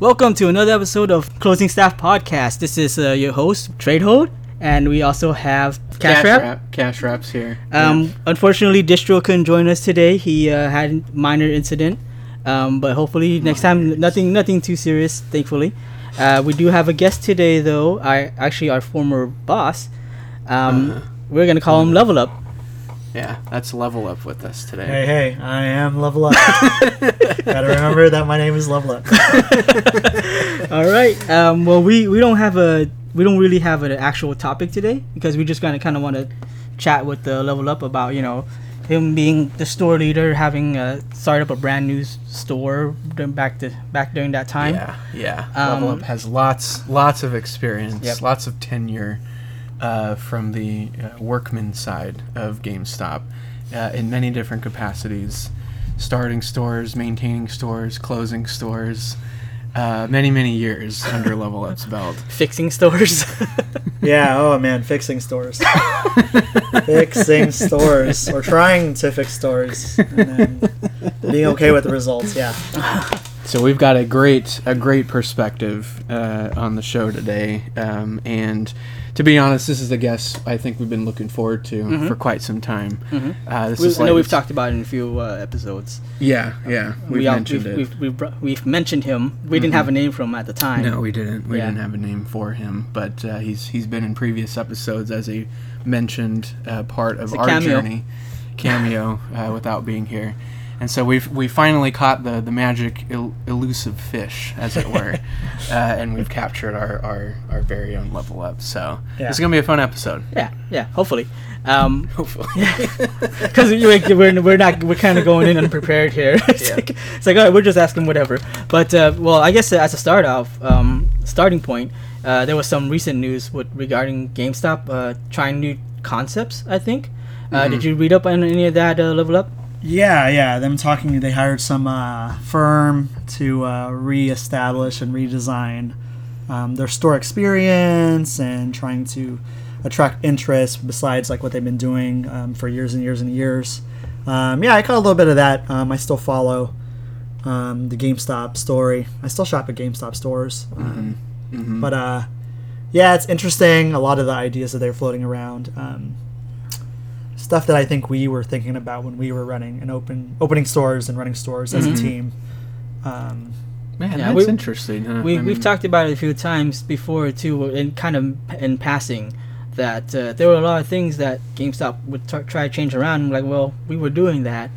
Welcome to another episode of Closing Staff Podcast. This is uh, your host, Trade Hold, and we also have Cash, Wrap. Cash Wraps here. Um, Unfortunately, Distro couldn't join us today. He uh, had a minor incident, um, but hopefully next time, nothing, nothing too serious. Thankfully, uh, we do have a guest today, though. I actually our former boss. Um, Uh-huh. We're gonna call him Level Up. Yeah, that's level up with us today. Hey, hey, I am Level Up. Gotta remember that my name is Level Up. All right. Um, well, we we don't have a we don't really have an actual topic today because we just kind of kind of want to chat with the level up about you know him being the store leader, having uh, started up a brand new store back to back during that time. Yeah, yeah. Um, level up has lots, lots of experience, Yep. lots of tenure uh, from the uh, workman side of GameStop uh, in many different capacities, starting stores, maintaining stores, closing stores. Uh, many, many years under Level Up's belt. Fixing stores. Yeah, oh man, fixing stores. fixing stores. Or trying to fix stores. And then being okay with the results, yeah. So we've got a great a great perspective uh, on the show today, um, and to be honest, this is a guest I think we've been looking forward to for quite some time. Uh, this we, is I know we've talked about it in a few uh, episodes. Yeah, yeah, we've we mentioned we've, it. We've, we've, br- we've mentioned him. We didn't have a name for him at the time. no, we didn't. We Yeah. didn't have a name for him, but uh, he's he's been in previous episodes as a mentioned uh, part of our cameo. journey, cameo uh, without being here. And so we've we finally caught the the magic el- elusive fish, as it were, uh, and we've captured our, our, our very own level up. So Yeah. it's gonna be a fun episode. Yeah, yeah. Hopefully. Um, Hopefully. because we're, we're not we're kind of going in unprepared here. it's, Yeah. like, it's like all right, we're just asking whatever. But uh, well, I guess uh, as a start off, um, starting point, uh, there was some recent news with regarding GameStop uh, trying new concepts. I think. Uh, Did you read up on any of that? Uh, level up. Yeah, yeah. Them talking, they hired some uh, firm to uh, reestablish and redesign um, their store experience and trying to attract interest besides like what they've been doing um, for years and years and years. Um, yeah, I caught a little bit of that. Um, I still follow um, the GameStop story. I still shop at GameStop stores. Um, Mhm. But uh, yeah, it's interesting. A lot of the ideas that they're floating around. Stuff that I think we were thinking about when we were running and open opening stores and running stores as a team. Um, Man, Yeah, that's we- interesting. Huh? We I we've mean, talked about it a few times before too, in kind of in passing. That uh, there were a lot of things that GameStop would t- try to change around. Like, well, we were doing that,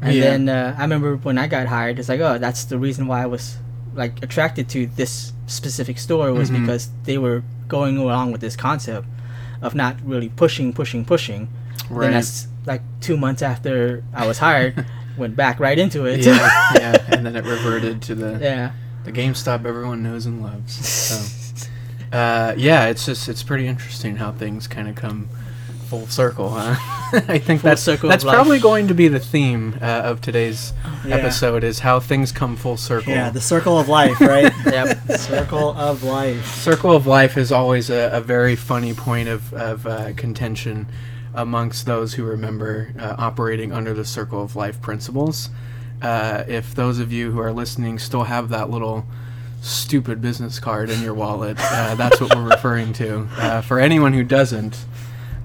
and Yeah. then uh, I remember when I got hired, it's like, oh, that's the reason why I was like attracted to this specific store was Mhm. because they were going along with this concept of not really pushing, pushing, pushing. Right. Then that's like two months after I was hired, went back right into it. yeah, yeah, and then it reverted to the yeah. the GameStop everyone knows and loves. So, uh, yeah, it's just it's pretty interesting how things kind of come full circle. Huh? I think Full that's circle that's probably going to be the theme uh, of today's Yeah. episode is how things come full circle. yeah, the circle of life, right? Yep. circle of life. Circle of life is always a, a very funny point of, of uh, contention amongst those who remember uh, operating under the circle of life principles. Uh, if those of you who are listening still have that little stupid business card in your wallet, uh, that's what we're referring to. Uh, for anyone who doesn't,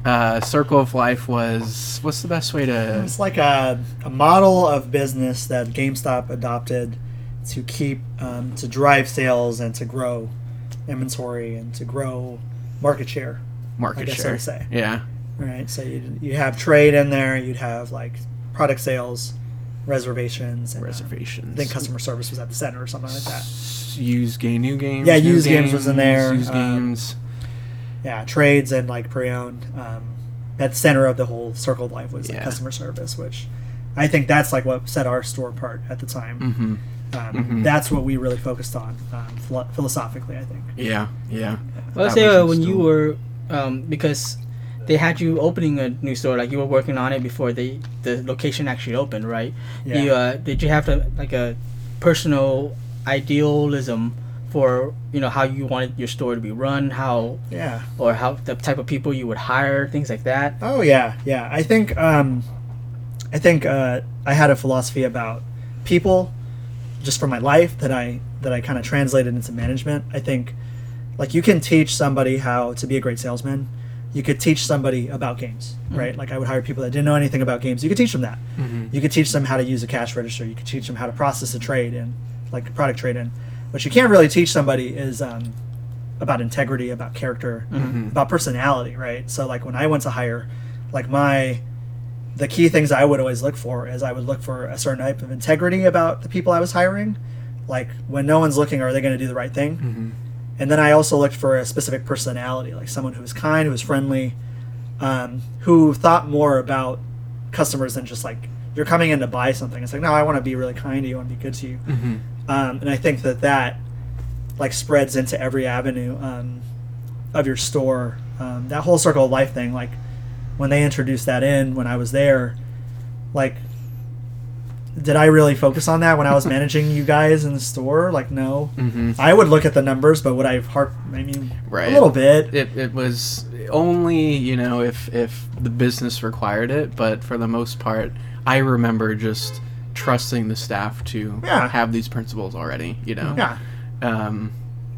uh, circle of life was what's the best way to It's like a, a model of business that GameStop adopted to keep um, to drive sales and to grow inventory and to grow market share. market I guess I share? would say. Yeah, Right. So you you have trade in there. You'd have like product sales, reservations, and, uh, reservations. I think customer service was at the center or something like that. Use game, new games. Yeah, new used games was in there, Use um, games. Yeah, trades and like pre-owned. Um, at the center of the whole circle of life was like, Yeah. customer service, which I think that's like what set our store apart at the time. Mm-hmm. Um, Mhm. That's what we really focused on um, philo- philosophically. I think. Yeah, yeah. Well, let's say was uh, in when you were, um, because they had you opening a new store, like you were working on it before they the location actually opened, right? Yeah. You uh, did you have to like a personal idealism for you know how you wanted your store to be run, how Yeah. or how the type of people you would hire, things like that. Oh yeah, yeah. I think um, I think uh, I had a philosophy about people just from my life that I that I kind of translated into management. I think like you can teach somebody how to be a great salesman. You could teach somebody about games, mm-hmm. right? Like I would hire people that didn't know anything about games. You could teach them that. Mm-hmm. You could teach them how to use a cash register. You could teach them how to process a trade and like a product trade in. What you can't really teach somebody is um, about integrity, about character, mm-hmm. about personality, right? So like when I went to hire, like my the key things I would always look for is I would look for a certain type of integrity about the people I was hiring. Like when no one's looking, are they going to do the right thing? And then I also looked for a specific personality, like someone who was kind, who was friendly, um, who thought more about customers than just like you're coming in to buy something. It's like no, I want to be really kind to you, I want to be good to you. Um, and I think that that like spreads into every avenue um, of your store. Um, that whole circle of life thing, like when they introduced that in when I was there, like did I really focus on that when I was managing you guys in the store? Like no. Mhm. I would look at the numbers, but would I harp I mean Right. a little bit. It, it was only you know if if the business required it, but for the most part, I remember just trusting the staff to Yeah. have these principles already. You know. Yeah. Um,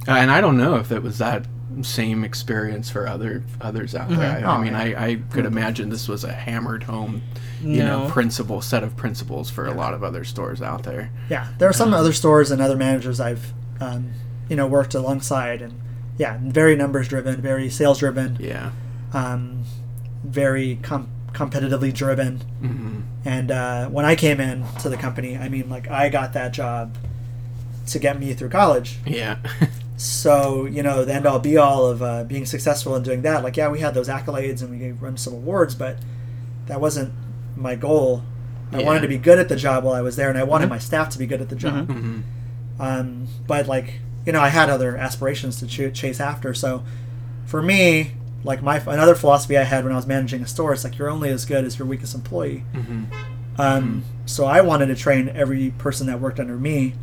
and I don't know if it was that same experience for other others out there. I, I Oh, mean, yeah. I, I could imagine this was a hammered home, you know, principle set of principles for a lot of other stores out there. Yeah, there are some other stores and other managers I've, um, you know, worked alongside, and yeah, very numbers driven, very sales driven, Yeah. um, very com- competitively driven. hmm And uh, when I came in to the company, I mean, like I got that job to get me through college. Yeah. So you know, the end all be all of uh, being successful and doing that. Like, yeah, we had those accolades and we gave run some awards, but that wasn't my goal. I Yeah. wanted to be good at the job while I was there, and I wanted my staff to be good at the job. hmm Um, but like you know, I had other aspirations to ch- chase after. So for me, like my another philosophy I had when I was managing a store is like you're only as good as your weakest employee. hmm Um, so I wanted to train every person that worked under me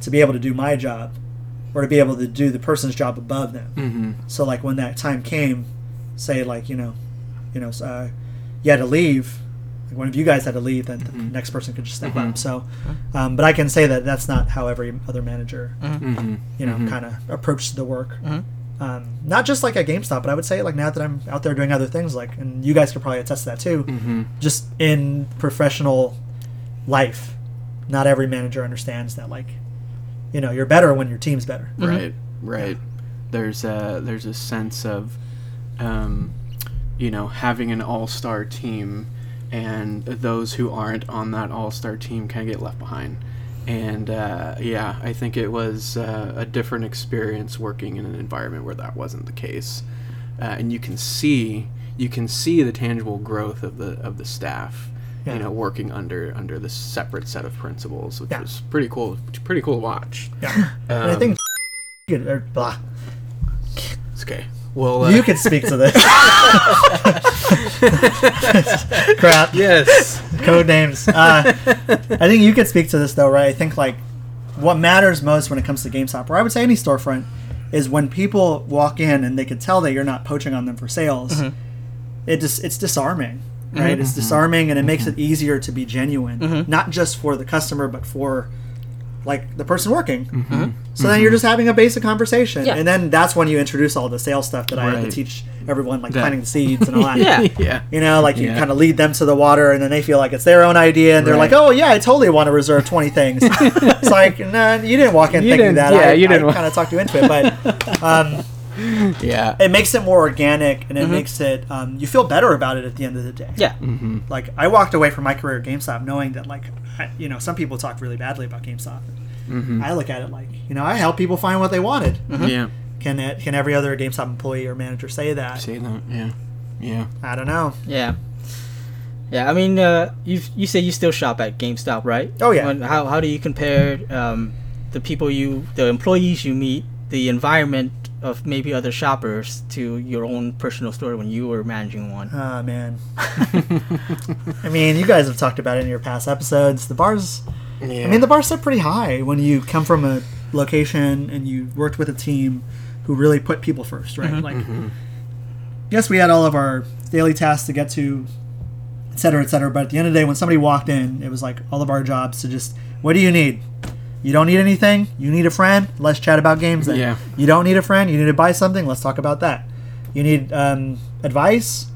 to be able to do my job, or to be able to do the person's job above them. hmm So like when that time came, say like you know, you know, uh, you had to leave. Like one of you guys had to leave, then the Mhm. next person could just step Mhm. up. So, um, but I can say that that's not how every other manager, hmm you know, kind of approaches the work. Mhm. Um, not just like at GameStop, but I would say like now that I'm out there doing other things, like, and you guys could probably attest to that too. Just in professional life, not every manager understands that. Like, you know, you're better when your team's better. Right. Right. There's a there's a sense of, um, you know, having an all star team, and those who aren't on that all star team kind of get left behind. And uh, yeah, I think it was uh, a different experience working in an environment where that wasn't the case, uh, and you can see you can see the tangible growth of the of the staff. Yeah. You know, working under under this separate set of principles, which Yeah. was pretty cool. Pretty cool to watch. Yeah. and I Um, think or, blah. It's okay. Well, uh, you could speak to this. Crap. yes. Code names. Uh, I think you could speak to this though, right? I think like what matters most when it comes to GameStop, or I would say any storefront, is when people walk in and they can tell that you're not poaching on them for sales. It just it's disarming, right? Mm-hmm, it's mm-hmm. disarming, and it makes it mm-hmm. easier to be genuine, not just for the customer, but for like the person working. Uh-huh. So then you're just having a basic conversation, Yeah. and then that's when you introduce all the sales stuff that I had to teach everyone, like That- planting the seeds and all that. Yeah. yeah. You know, like you Yeah. kind of lead them to the water, and then they feel like it's their own idea, and they're Right. like, "Oh yeah, I totally want to reserve twenty things." it's like, nah, you didn't walk in You thinking that. yeah, I, you didn't kind of talked you into it, but um, Yeah. it makes it more organic, and it makes it um, you feel better about it at the end of the day. Yeah. hmm Like I walked away from my career at GameStop knowing that, like, I, you know, some people talk really badly about GameStop. hmm I look at it like, you know, I help people find what they wanted. Yeah. Can it, can every other GameStop employee or manager say that? Say that. Yeah. Yeah. I don't know. Yeah. Yeah, I mean, uh, you you say you still shop at GameStop, right? Oh, yeah. When, how how do you compare um, the people you, the employees you meet, the environment of maybe other shoppers to your own personal store when you were managing one? Oh man. I mean, you guys have talked about it in your past episodes. The bars, Yeah. I mean, the bars set pretty high when you come from a location and you worked with a team who really put people first, right? Mm-hmm. Like, mm-hmm. yes, we had all of our daily tasks to get to, et cetera, et cetera. But at the end of the day, when somebody walked in, it was like all of our jobs to just, what do you need? You don't need anything. You need a friend. Let's chat about games. Then. Yeah. You don't need a friend. You need to buy something. Let's talk about that. You need um, advice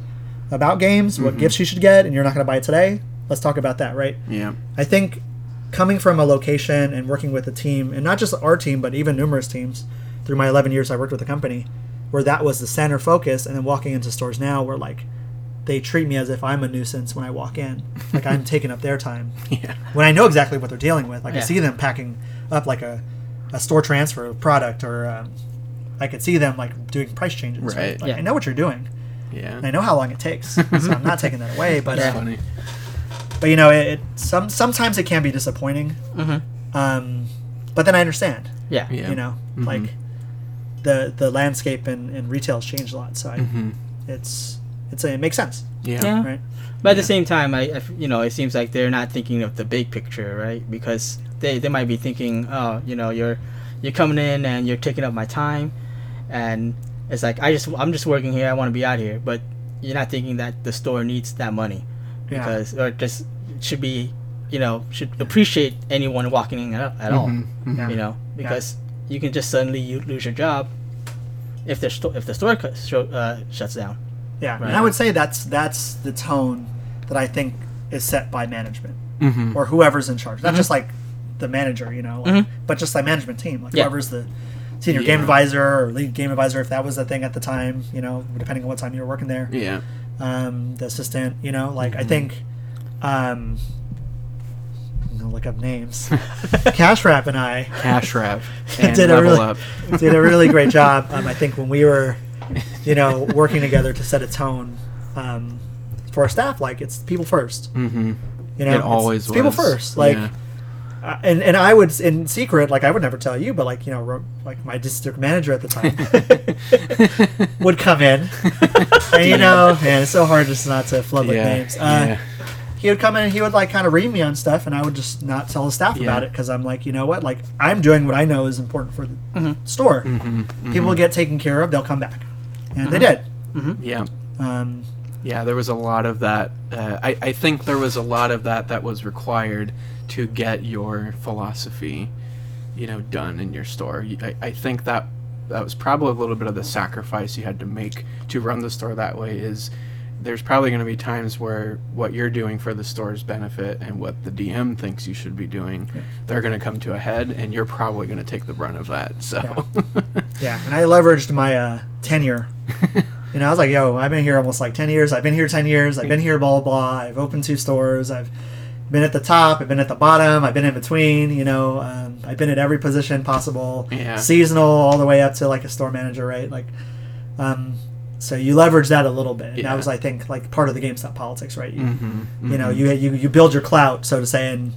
about games, what gifts you should get, and you're not going to buy it today. Let's talk about that, right? Yeah. I think coming from a location and working with a team, and not just our team, but even numerous teams through my 11 years I worked with the company, where that was the center focus, and then walking into stores now where like they treat me as if I'm a nuisance when I walk in, like I'm taking up their time Yeah. when I know exactly what they're dealing with. Like I see them packing up like a, a store transfer of product, or um, I could see them like doing price changes. Right? Right. Like, Yeah. I know what you're doing. Yeah. And I know how long it takes, so I'm not taking that away. But uh, funny. but you know, it, it some sometimes it can be disappointing. Mm-hmm. Um, but then I understand. Yeah. Yeah. You know, Mhm. like the the landscape and, and retail has changed a lot, so I, hmm it's it's a, it makes sense, Yeah. Yeah. right? But at the same time, I, you know, it seems like they're not thinking of the big picture, right? Because they, they might be thinking, oh, you know, you're you're coming in and you're taking up my time, and it's like I just I'm just working here. I want to be out here, but you're not thinking that the store needs that money Yeah. because or just should be, you know, should appreciate anyone walking in at, at all, Mhm, mhm. Yeah. you know, because you can just suddenly you lose your job if the sto- if the store cut, sho- uh, shuts down. Yeah, Right. and I would say that's that's the tone that I think is set by management Mhm. or whoever's in charge. Not just like the manager, you know, like, Mhm. but just like management team, like Yeah. whoever's the senior game advisor or lead game advisor, if that was the thing at the time, you know, depending on what time you were working there. Yeah. Um, the assistant, you know, like I Mhm. think, um, look up names. Cash Wrap and I Cash wrap and did a really did a really great job. Um, I think when we were, you know, working together to set a tone um, for our staff, like it's people first. Mm-hmm. You know, it always it's people was. first. Like, Yeah. uh, and and I would in secret, like I would never tell you, but like you know, ro- like my district manager at the time would come in, and you know, man, it's so hard just not to flub with yeah. names. Uh, yeah. He would come in and he would like kind of read me on stuff, and I would just not tell the staff Yeah. about it because I'm like, you know what, like I'm doing what I know is important for the Mhm. store. Mhm, People mhm. get taken care of, they'll come back, and they did. Yeah. Um, Yeah, there was a lot of that. Uh, I, I think there was a lot of that that was required to get your philosophy, you know, done in your store. I, I think that that was probably a little bit of the sacrifice you had to make to run the store that way. Is there's probably going to be times where what you're doing for the store's benefit and what the DM thinks you should be doing, they're going to come to a head, and you're probably going to take the brunt of that. So, yeah, and I leveraged my uh, tenure. You know, I was like, yo, I've been here almost like 10 years. I've been here 10 years. I've been here, blah, blah, blah. I've opened two stores. I've been at the top. I've been at the bottom. I've been in between. You know, um, I've been at every position possible. Yeah. Seasonal all the way up to like a store manager, right? Like, um, so you leverage that a little bit. And that was, I think, like part of the GameStop politics, right? You, Mhm, you know, you, you you build your clout, so to say, and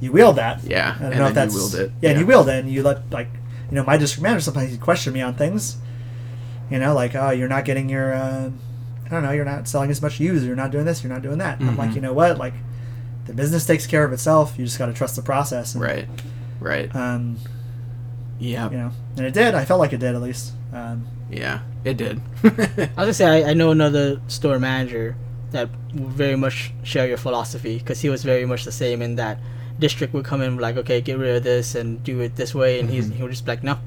you wield that. yeah, I don't and know if that's you wield it. Yeah, and you wield it, and you let like you know my district manager sometimes he question me on things. You know, like oh, you're not getting your uh, I don't know, you're not selling as much used, you're not doing this, you're not doing that. And I'm like, Mhm. you know what, like the business takes care of itself. You just got to trust the process. And, Right, right. Um, Yeah, you know, and it did. I felt like it did at least. Um, yeah, it did. I was gonna say I, I know another store manager that very much share your philosophy because he was very much the same in that district would come in like okay get rid of this and do it this way and he's he would just be like no.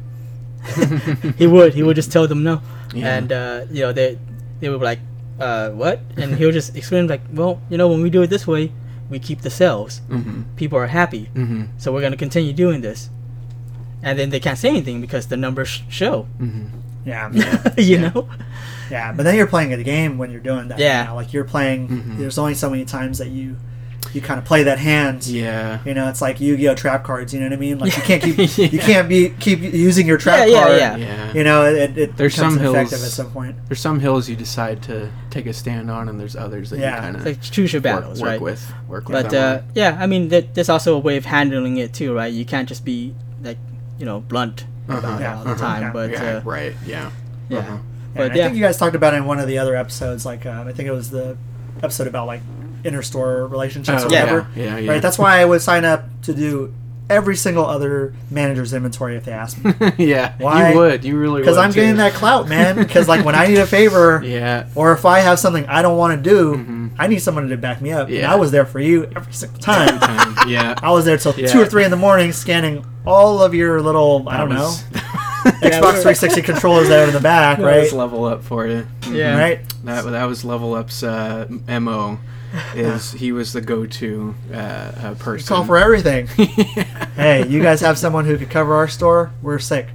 He would he would just tell them no. Yeah. and uh, you know they they would be like uh, what? And he would just explain like well you know when we do it this way we keep the sales. Mm-hmm. people are happy. Mm-hmm. so we're gonna continue doing this. And then they can't say anything because the numbers show Mm-hmm. yeah, you Yeah. know yeah. But then you're playing a game when you're doing that. Yeah. You know? Like you're playing. Mhm. There's only so many times that you you kind of play that hand. Yeah. You know, it's like Yu-Gi-Oh trap cards. You know what I mean? Like you can't keep you can't be keep using your trap Yeah, yeah, card. yeah. Yeah. You know, it, it There's becomes some ineffective hills- at some point. There's some hills you decide to take a stand on, and there's others that Yeah. you kind of like choose your work, battles work right with. Work with. But uh, yeah, I mean, that, there's also a way of handling it too, right? You can't just be like, you know, blunt about Uh-huh. it Yeah, all the uh-huh, time. yeah. But yeah, uh, right. Yeah. yeah, Uh-huh. But yeah, I think you guys talked about it in one of the other episodes. Like um, I think it was the episode about like inter-store relationships Oh, or yeah. whatever. Yeah. Yeah. Right. That's why I would sign up to do every single other manager's inventory if they asked me. yeah. Why? You would. You really would. Because I'm getting that clout, man. Because like when I need a favor, Yeah. or if I have something I don't want to do, Mhm. I need someone to back me up. And Yeah. I was there for you every single time. Time. Yeah. I was there till Yeah. two or three in the morning, scanning all of your little I don't know Xbox 360 controllers there in the back, That right? was level up for you. Yeah. Right. That that was level up's uh, mo. Is he was the go-to uh, uh, person. Call for everything. hey, you guys have someone who could cover our store? We're sick.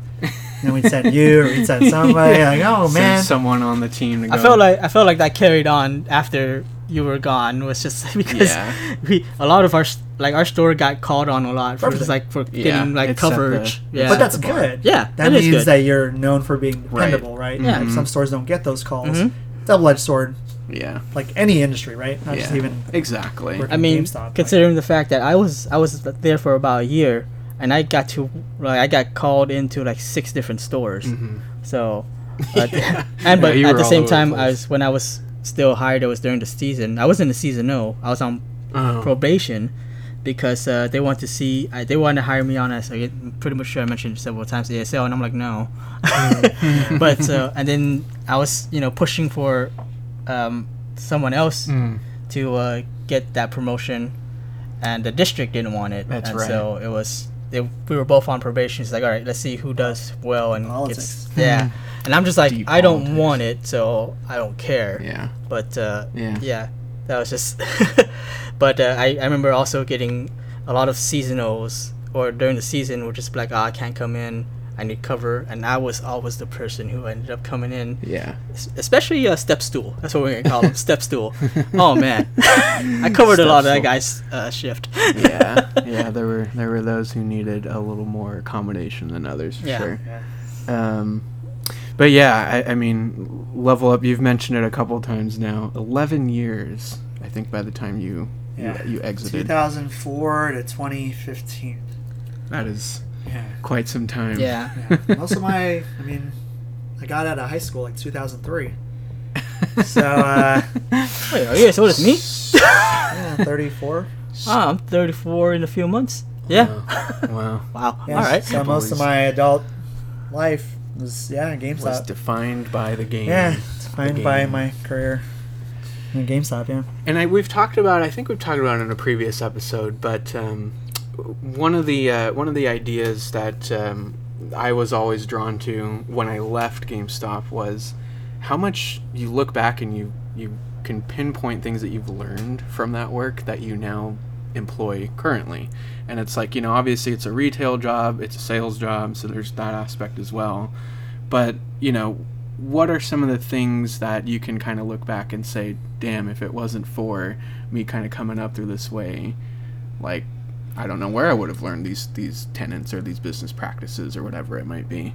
And we'd send you, or we'd send somebody. Like, oh Send man, someone on the team to go. I felt like I felt like that carried on after you were gone. Was just because Yeah. we a lot of our s- like our store got called on a lot for just Everything. like for Yeah, getting like it set the- coverage. yeah, but that's good. yeah, That it is means good. that you're known for being dependable, right? Yeah. Like, some stores don't get those calls. Mhm. Double-edged sword, yeah. like any industry, right? Not just Yeah. even. Exactly. I mean, GameStop, like- considering the fact that I was I was there for about a year, and I got to like I got called into like six different stores. Mhm. So, uh, Yeah. and but Yeah, at the same over the time, I was when I was still hired. It was during the season. I was in the season. No, I was on Oh. probation because uh, they want to see. I, they want to hire me on as I get pretty much sure I mentioned several times ASL, and I'm like no. but uh, and then I was you know pushing for um, someone else Mm. to uh, get that promotion, and the district didn't want it. That's and right. So it was. They, we were both on probation. It's like, all right, let's see who does well and Politics. gets yeah. And I'm just like, Deep I don't politics. want it, so I don't care. Yeah. But uh, Yeah. yeah, that was just. but uh, I I remember also getting a lot of seasonals or during the season, we're just like, oh, I can't come in. I need cover, and I was always the person who ended up coming in, Yeah. es- especially uh, step stool. That's what we're gonna call him, step stool. Oh man, I covered a lot of that guy's uh, shift. yeah. Yeah. There were there were those who needed a little more accommodation than others. For Yeah. Sure. Yeah. Um, but yeah, I, I mean, level up. You've mentioned it a couple times now. Eleven years, I think, by the time you Yeah. you, you exited. 2004 to 2015. That is Yeah. quite some time. Yeah. yeah. Most of my, I mean, I got out of high school like 2003. So, uh, Wait, are you as old as me? yeah, 34. Ah, I'm 34 in a few months. Yeah. Wow. Wow. Yeah, All right. So most of my adult life was, yeah, GameStop. Was GameStop. defined by the game. Yeah, defined by my career in GameStop, yeah. And I, we've talked about. I think we've talked about it in a previous episode, but um, one of the uh, one of the ideas that um, I was always drawn to when I left GameStop was how much you look back and you you can pinpoint things that you've learned from that work that you now employ currently. And it's like you know, obviously it's a retail job, it's a sales job, so there's that aspect as well. But you know, what are some of the things that you can kind of look back and say, damn, if it wasn't for me kind of coming up through this way, like I don't know where I would have learned these these tenants or these business practices or whatever it might be.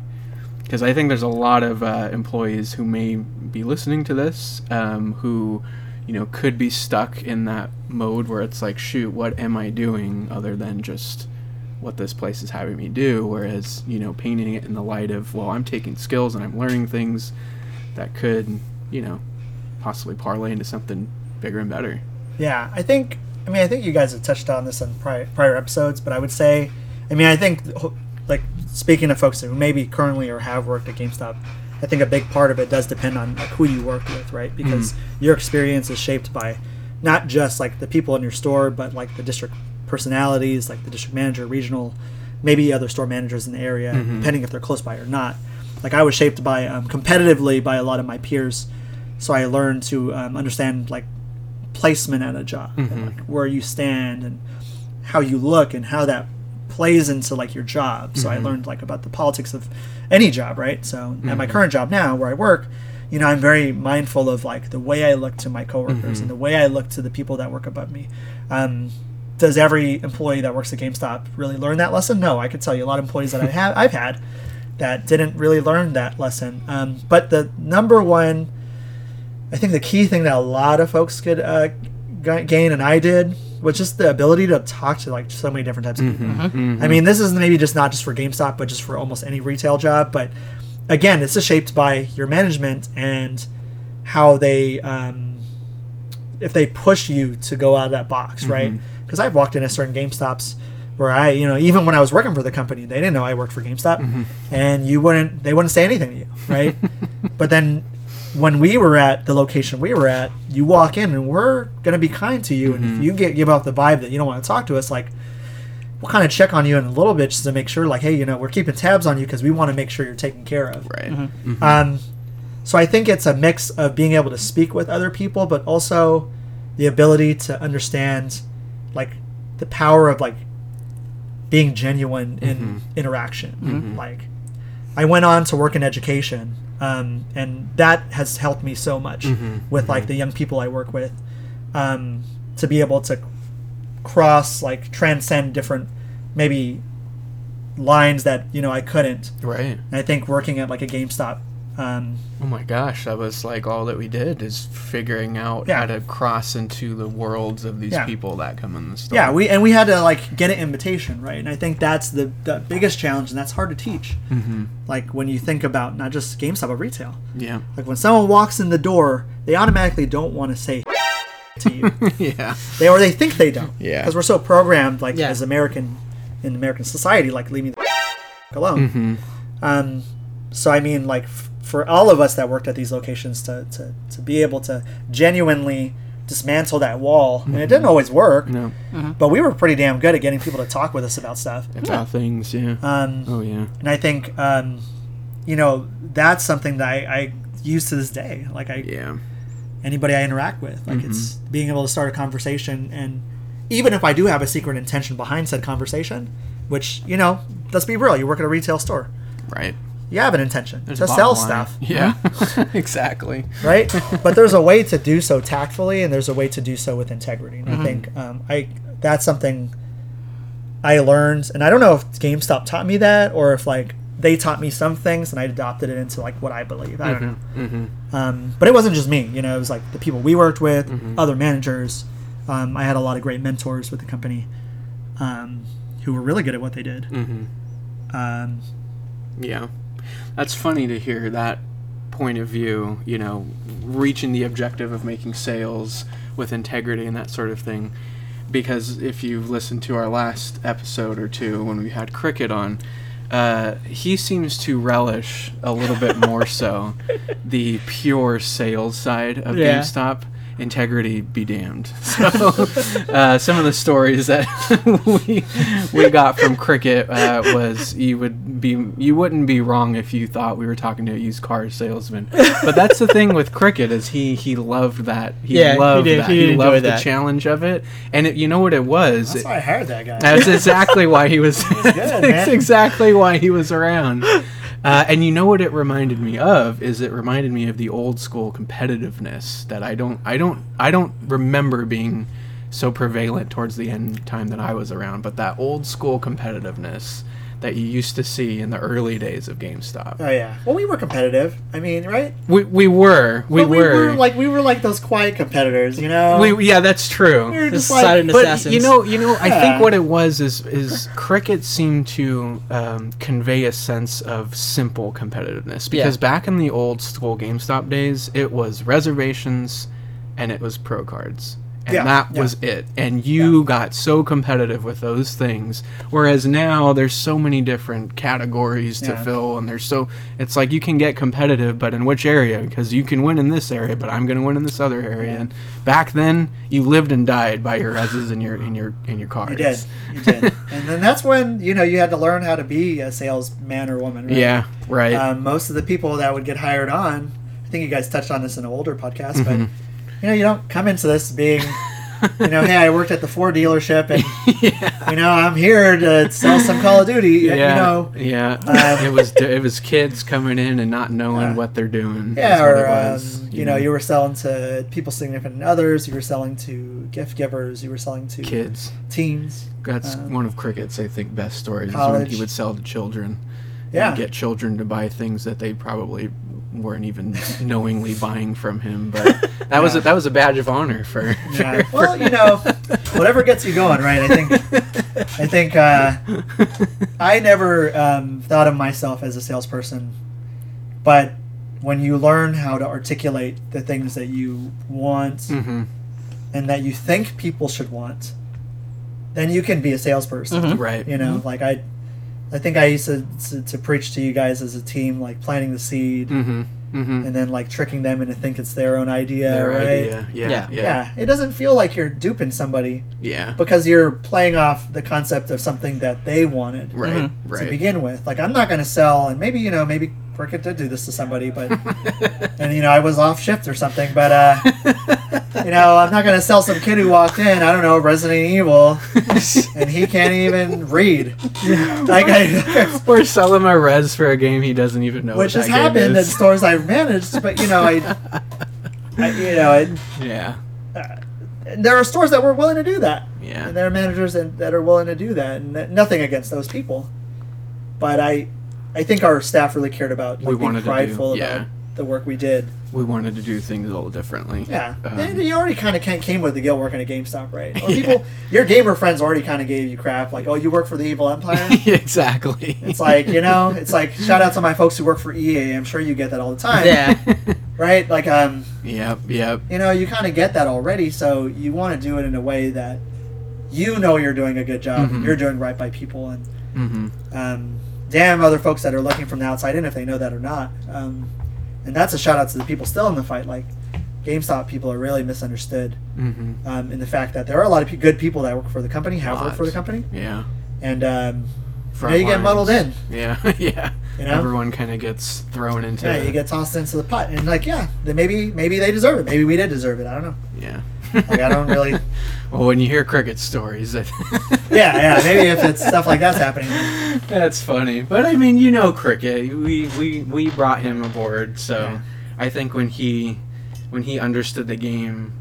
Because I think there's a lot of uh, employees who may be listening to this um, who, you know, could be stuck in that mode where it's like, shoot, what am I doing other than just what this place is having me do? Whereas, you know, painting it in the light of, well, I'm taking skills and I'm learning things that could, you know, possibly parlay into something bigger and better. Yeah, I think. I mean, I think you guys have touched on this in prior, prior episodes, but I would say, I mean, I think, like speaking to folks who maybe currently or have worked at GameStop, I think a big part of it does depend on like who you work with, right? Because your experience is shaped by not just like the people in your store, but like the district personalities, like the district manager, regional, maybe other store managers in the area, depending if they're close by or not. Like I was shaped by um, competitively by a lot of my peers, so I learned to um, understand like placement at a job, and, like where you stand and how you look and how that plays into like your job. So I learned like about the politics of any job, right? So at my current job now, where I work, you know, I'm very mindful of like the way I look to my coworkers and the way I look to the people that work above me. Um, does every employee that works at GameStop really learn that lesson? No, I could tell you a lot of employees that I have I've had that didn't really learn that lesson. Um, but the number one, I think the key thing that a lot of folks could uh, g- gain, and I did, was just the ability to talk to like so many different types of people. I mean, this is maybe just not just for GameStop, but just for almost any retail job. But again, it's just shaped by your management and how they, um, if they push you to go out of that box, right? Because I've walked into certain GameStops where I, you know, even when I was working for the company, they didn't know I worked for GameStop, and you wouldn't, they wouldn't say anything to you, right? but then when we were at the location we were at, you walk in and we're gonna be kind to you, and Mm-hmm. if you get give off the vibe that you don't want to talk to us, like we'll kind of check on you in a little bit just to make sure, like, hey, you know, we're keeping tabs on you because we want to make sure you're taken care of. Right. Mm-hmm. Um, so I think it's a mix of being able to speak with other people, but also the ability to understand, like, the power of like being genuine in interaction. Like, I went on to work in education, um, and that has helped me so much with like the young people I work with, um, to be able to cross like transcend different maybe lines that you know I couldn't. Right. And I think working at like a GameStop, um, Oh my gosh, that was like all that we did is figuring out Yeah. how to cross into the worlds of these Yeah. people that come in the store. yeah, we and we had to like get an invitation, right? And I think that's the, the biggest challenge, and that's hard to teach. hmm Like when you think about not just GameStop but retail. Yeah. Like when someone walks in the door, they automatically don't want to say to you, yeah. they or they think they don't. Yeah. because we're so programmed, like Yeah. as American in American society, like leave me the alone. hmm Um, so I mean, like for all of us that worked at these locations to, to, to be able to genuinely dismantle that wall, and it didn't always work, No. but we were pretty damn good at getting people to talk with us about stuff. About things, yeah. Um, oh yeah. and I think, um, you know, that's something that I, I use to this day. Like I, Yeah. anybody I interact with, like it's being able to start a conversation, and even if I do have a secret intention behind said conversation, which you know, let's be real, you work at a retail store, Right. You have an intention There's to sell line. stuff. Yeah. exactly. right? but there's a way to do so tactfully, and there's a way to do so with integrity. And I think um, I that's something I learned, and I don't know if GameStop taught me that or if like they taught me some things and I adopted it into like what I believe. I don't know. Mm-hmm. Um, but it wasn't just me. You know, it was like the people we worked with, other managers. Um, I had a lot of great mentors with the company um, who were really good at what they did. Mm-hmm. Um, Yeah. That's funny to hear that point of view, you know, reaching the objective of making sales with integrity and that sort of thing. Because if you've listened to our last episode or two when we had Cricket on, uh, he seems to relish a little bit more so the pure sales side of Yeah. GameStop. Integrity be damned. So, uh, some of the stories that we we got from Cricket uh, was you would be you wouldn't be wrong if you thought we were talking to a used car salesman. But that's the thing with Cricket is he he loved that he Yeah, he loved did- that he did enjoy loved the challenge of it, and it, you know what it was. that's why I hired that guy. That's exactly why he was. good, that's man. exactly why he was around. Uh, and you know what it reminded me of is it reminded me of the old school competitiveness that I don't I don't I don't remember being so prevalent towards the end time that I was around, but that old school competitiveness that you used to see in the early days of GameStop. Oh yeah. Well, we were competitive. I mean, right? We, we were we But were, like we were like those quiet competitors, you know. we yeah that's true. We were Just just like silent but assassins. you know, you know, I Yeah. think what it was is is cricket seemed to um, convey a sense of simple competitiveness because Yeah. back in the old school GameStop days, it was reservations and it was pro cards. And Yeah, that yeah. was it. And you got so competitive with those things. Whereas now there's so many different categories to Yeah. fill and there's so it's like you can get competitive but in which area? Because you can win in this area, but I'm gonna win in this other area. And back then you lived and died by your reses and your in your in your cards. You did. You did. and then that's when you know you had to learn how to be a salesman or woman. Right? Yeah, right. Um, most of the people that would get hired on, I think you guys touched on this in an older podcast, but Mm-hmm. You know you don't come into this being. You know, hey, I worked at the Ford dealership, and yeah. you know I'm here to sell some Call of Duty. Yeah, You know, yeah. Uh, it was it was kids coming in and not knowing Yeah. what they're doing. Yeah, or was, um, you know, you were selling to people significant others. You were selling to gift givers. You were selling to kids. teens. That's Um, one of Cricket's, I think, best stories. Is when he would sell to children. Yeah. And get children to buy things that they probably weren't even knowingly buying from him. But that was a, that was a badge of honor for. Yeah. for- Well, you know, whatever gets you going, right? I think. I think uh, I never um, thought of myself as a salesperson, but when you learn how to articulate the things that you want Mhm. and that you think people should want, then you can be a salesperson. Mhm. Right. You know, like I, I think I used to, to to preach to you guys as a team, like planting the seed. hmm Mm-hmm. and then like tricking them into think it's their own idea, Their right? idea. Yeah. Yeah. Yeah. Yeah, it doesn't feel like you're duping somebody Yeah. because you're playing off the concept of something that they wanted Right. Mhm. to Right. begin with. Like I'm not going to sell, and maybe you know, maybe Cricket did do this to somebody, but and you know, I was off shift or something, but uh, you know, I'm not going to sell some kid who walked in, I don't know, Resident Evil, and he can't even read. Like I, or sell him a res for a game he doesn't even know. which what has that game happened at is. stores I've managed, but you know, I, I you know, it, Yeah. there are stores that were willing to do that. Yeah. And there are managers that, that are willing to do that, and that- nothing against those people. But I, I think our staff really cared about We like, being wanted to do- prideful yeah. about the work we did. We wanted to do things a little differently. Yeah, Um, and you already kind of came with the guilt working at GameStop, right? Or people, your gamer friends already kind of gave you crap, like, "Oh, you work for the evil empire." exactly. it's like you know, it's like shout out to my folks who work for EA. I'm sure you get that all the time, Yeah. right? Like, um, yep. Yep. you know, you kind of get that already, so you want to do it in a way that you know you're doing a good job, Mhm. you're doing right by people, and Mm-hmm. um, damn other folks that are looking from the outside in if they know that or not. Um, and that's a shout out to the people still in the fight. Like GameStop people are really misunderstood Mm-hmm. um, in the fact that there are a lot of pe- good people that work for the company, have worked for the company, Yeah. and um, you, know, you get muddled in. Yeah. yeah. You know? Everyone kind of gets thrown into. Yeah, you get tossed into the pot, and like, yeah, then maybe maybe they deserve it. Maybe we did deserve it. I don't know. Yeah. Like, I don't really. well, when you hear cricket stories, that Yeah, yeah. Maybe if it's stuff like that's happening. That's funny, but I mean, you know, cricket. We we we brought him aboard, so Yeah. I think when he when he understood the game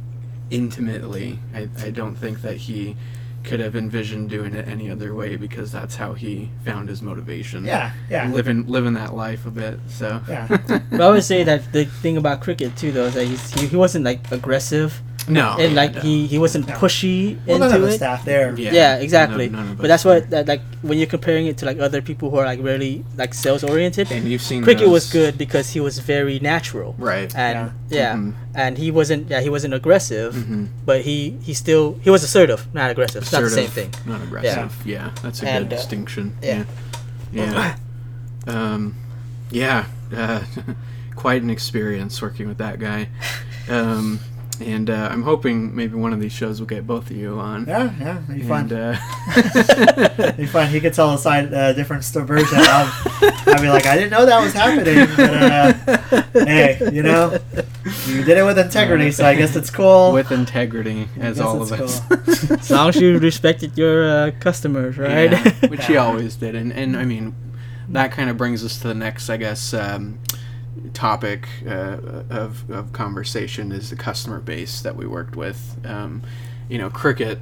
intimately, I I don't think that he could have envisioned doing it any other way because that's how he found his motivation. Yeah, yeah, living living that life a bit. So yeah. But I would say that the thing about cricket too, though, is that he's, he, he wasn't like aggressive no, and yeah, like no. he, he wasn't pushy Well, none of into the it. staff there. Yeah. Yeah, exactly. None- none of but that's what that like when you're comparing it to like other people who are like really like sales oriented. and you've seen Cricket was good because he was very natural, right? and yeah, Mhm. and he wasn't yeah he wasn't aggressive, Mhm. but he he still he was assertive, not aggressive. It's not the same Assertive, thing. Not aggressive. Yeah, that's a And, good uh, distinction. yeah. Yeah. Yeah. um, yeah. Uh, quite an experience working with that guy. Um, and uh, I'm hoping maybe one of these shows will get both of you on. Yeah, yeah. It'd be And, fun. uh, It'd be fun. He could tell a side, uh, different sto- version. Of, I'd be like, I didn't know that was happening. But, uh, hey, you know, you did it with integrity, so I guess it's cool. with integrity, as all of it's us. As long as you respected your uh, customers, right? Yeah, which he always did, and and I mean, that kind of brings us to the next, I guess, um, topic uh, of of conversation is the customer base that we worked with. Um, you know, Cricket,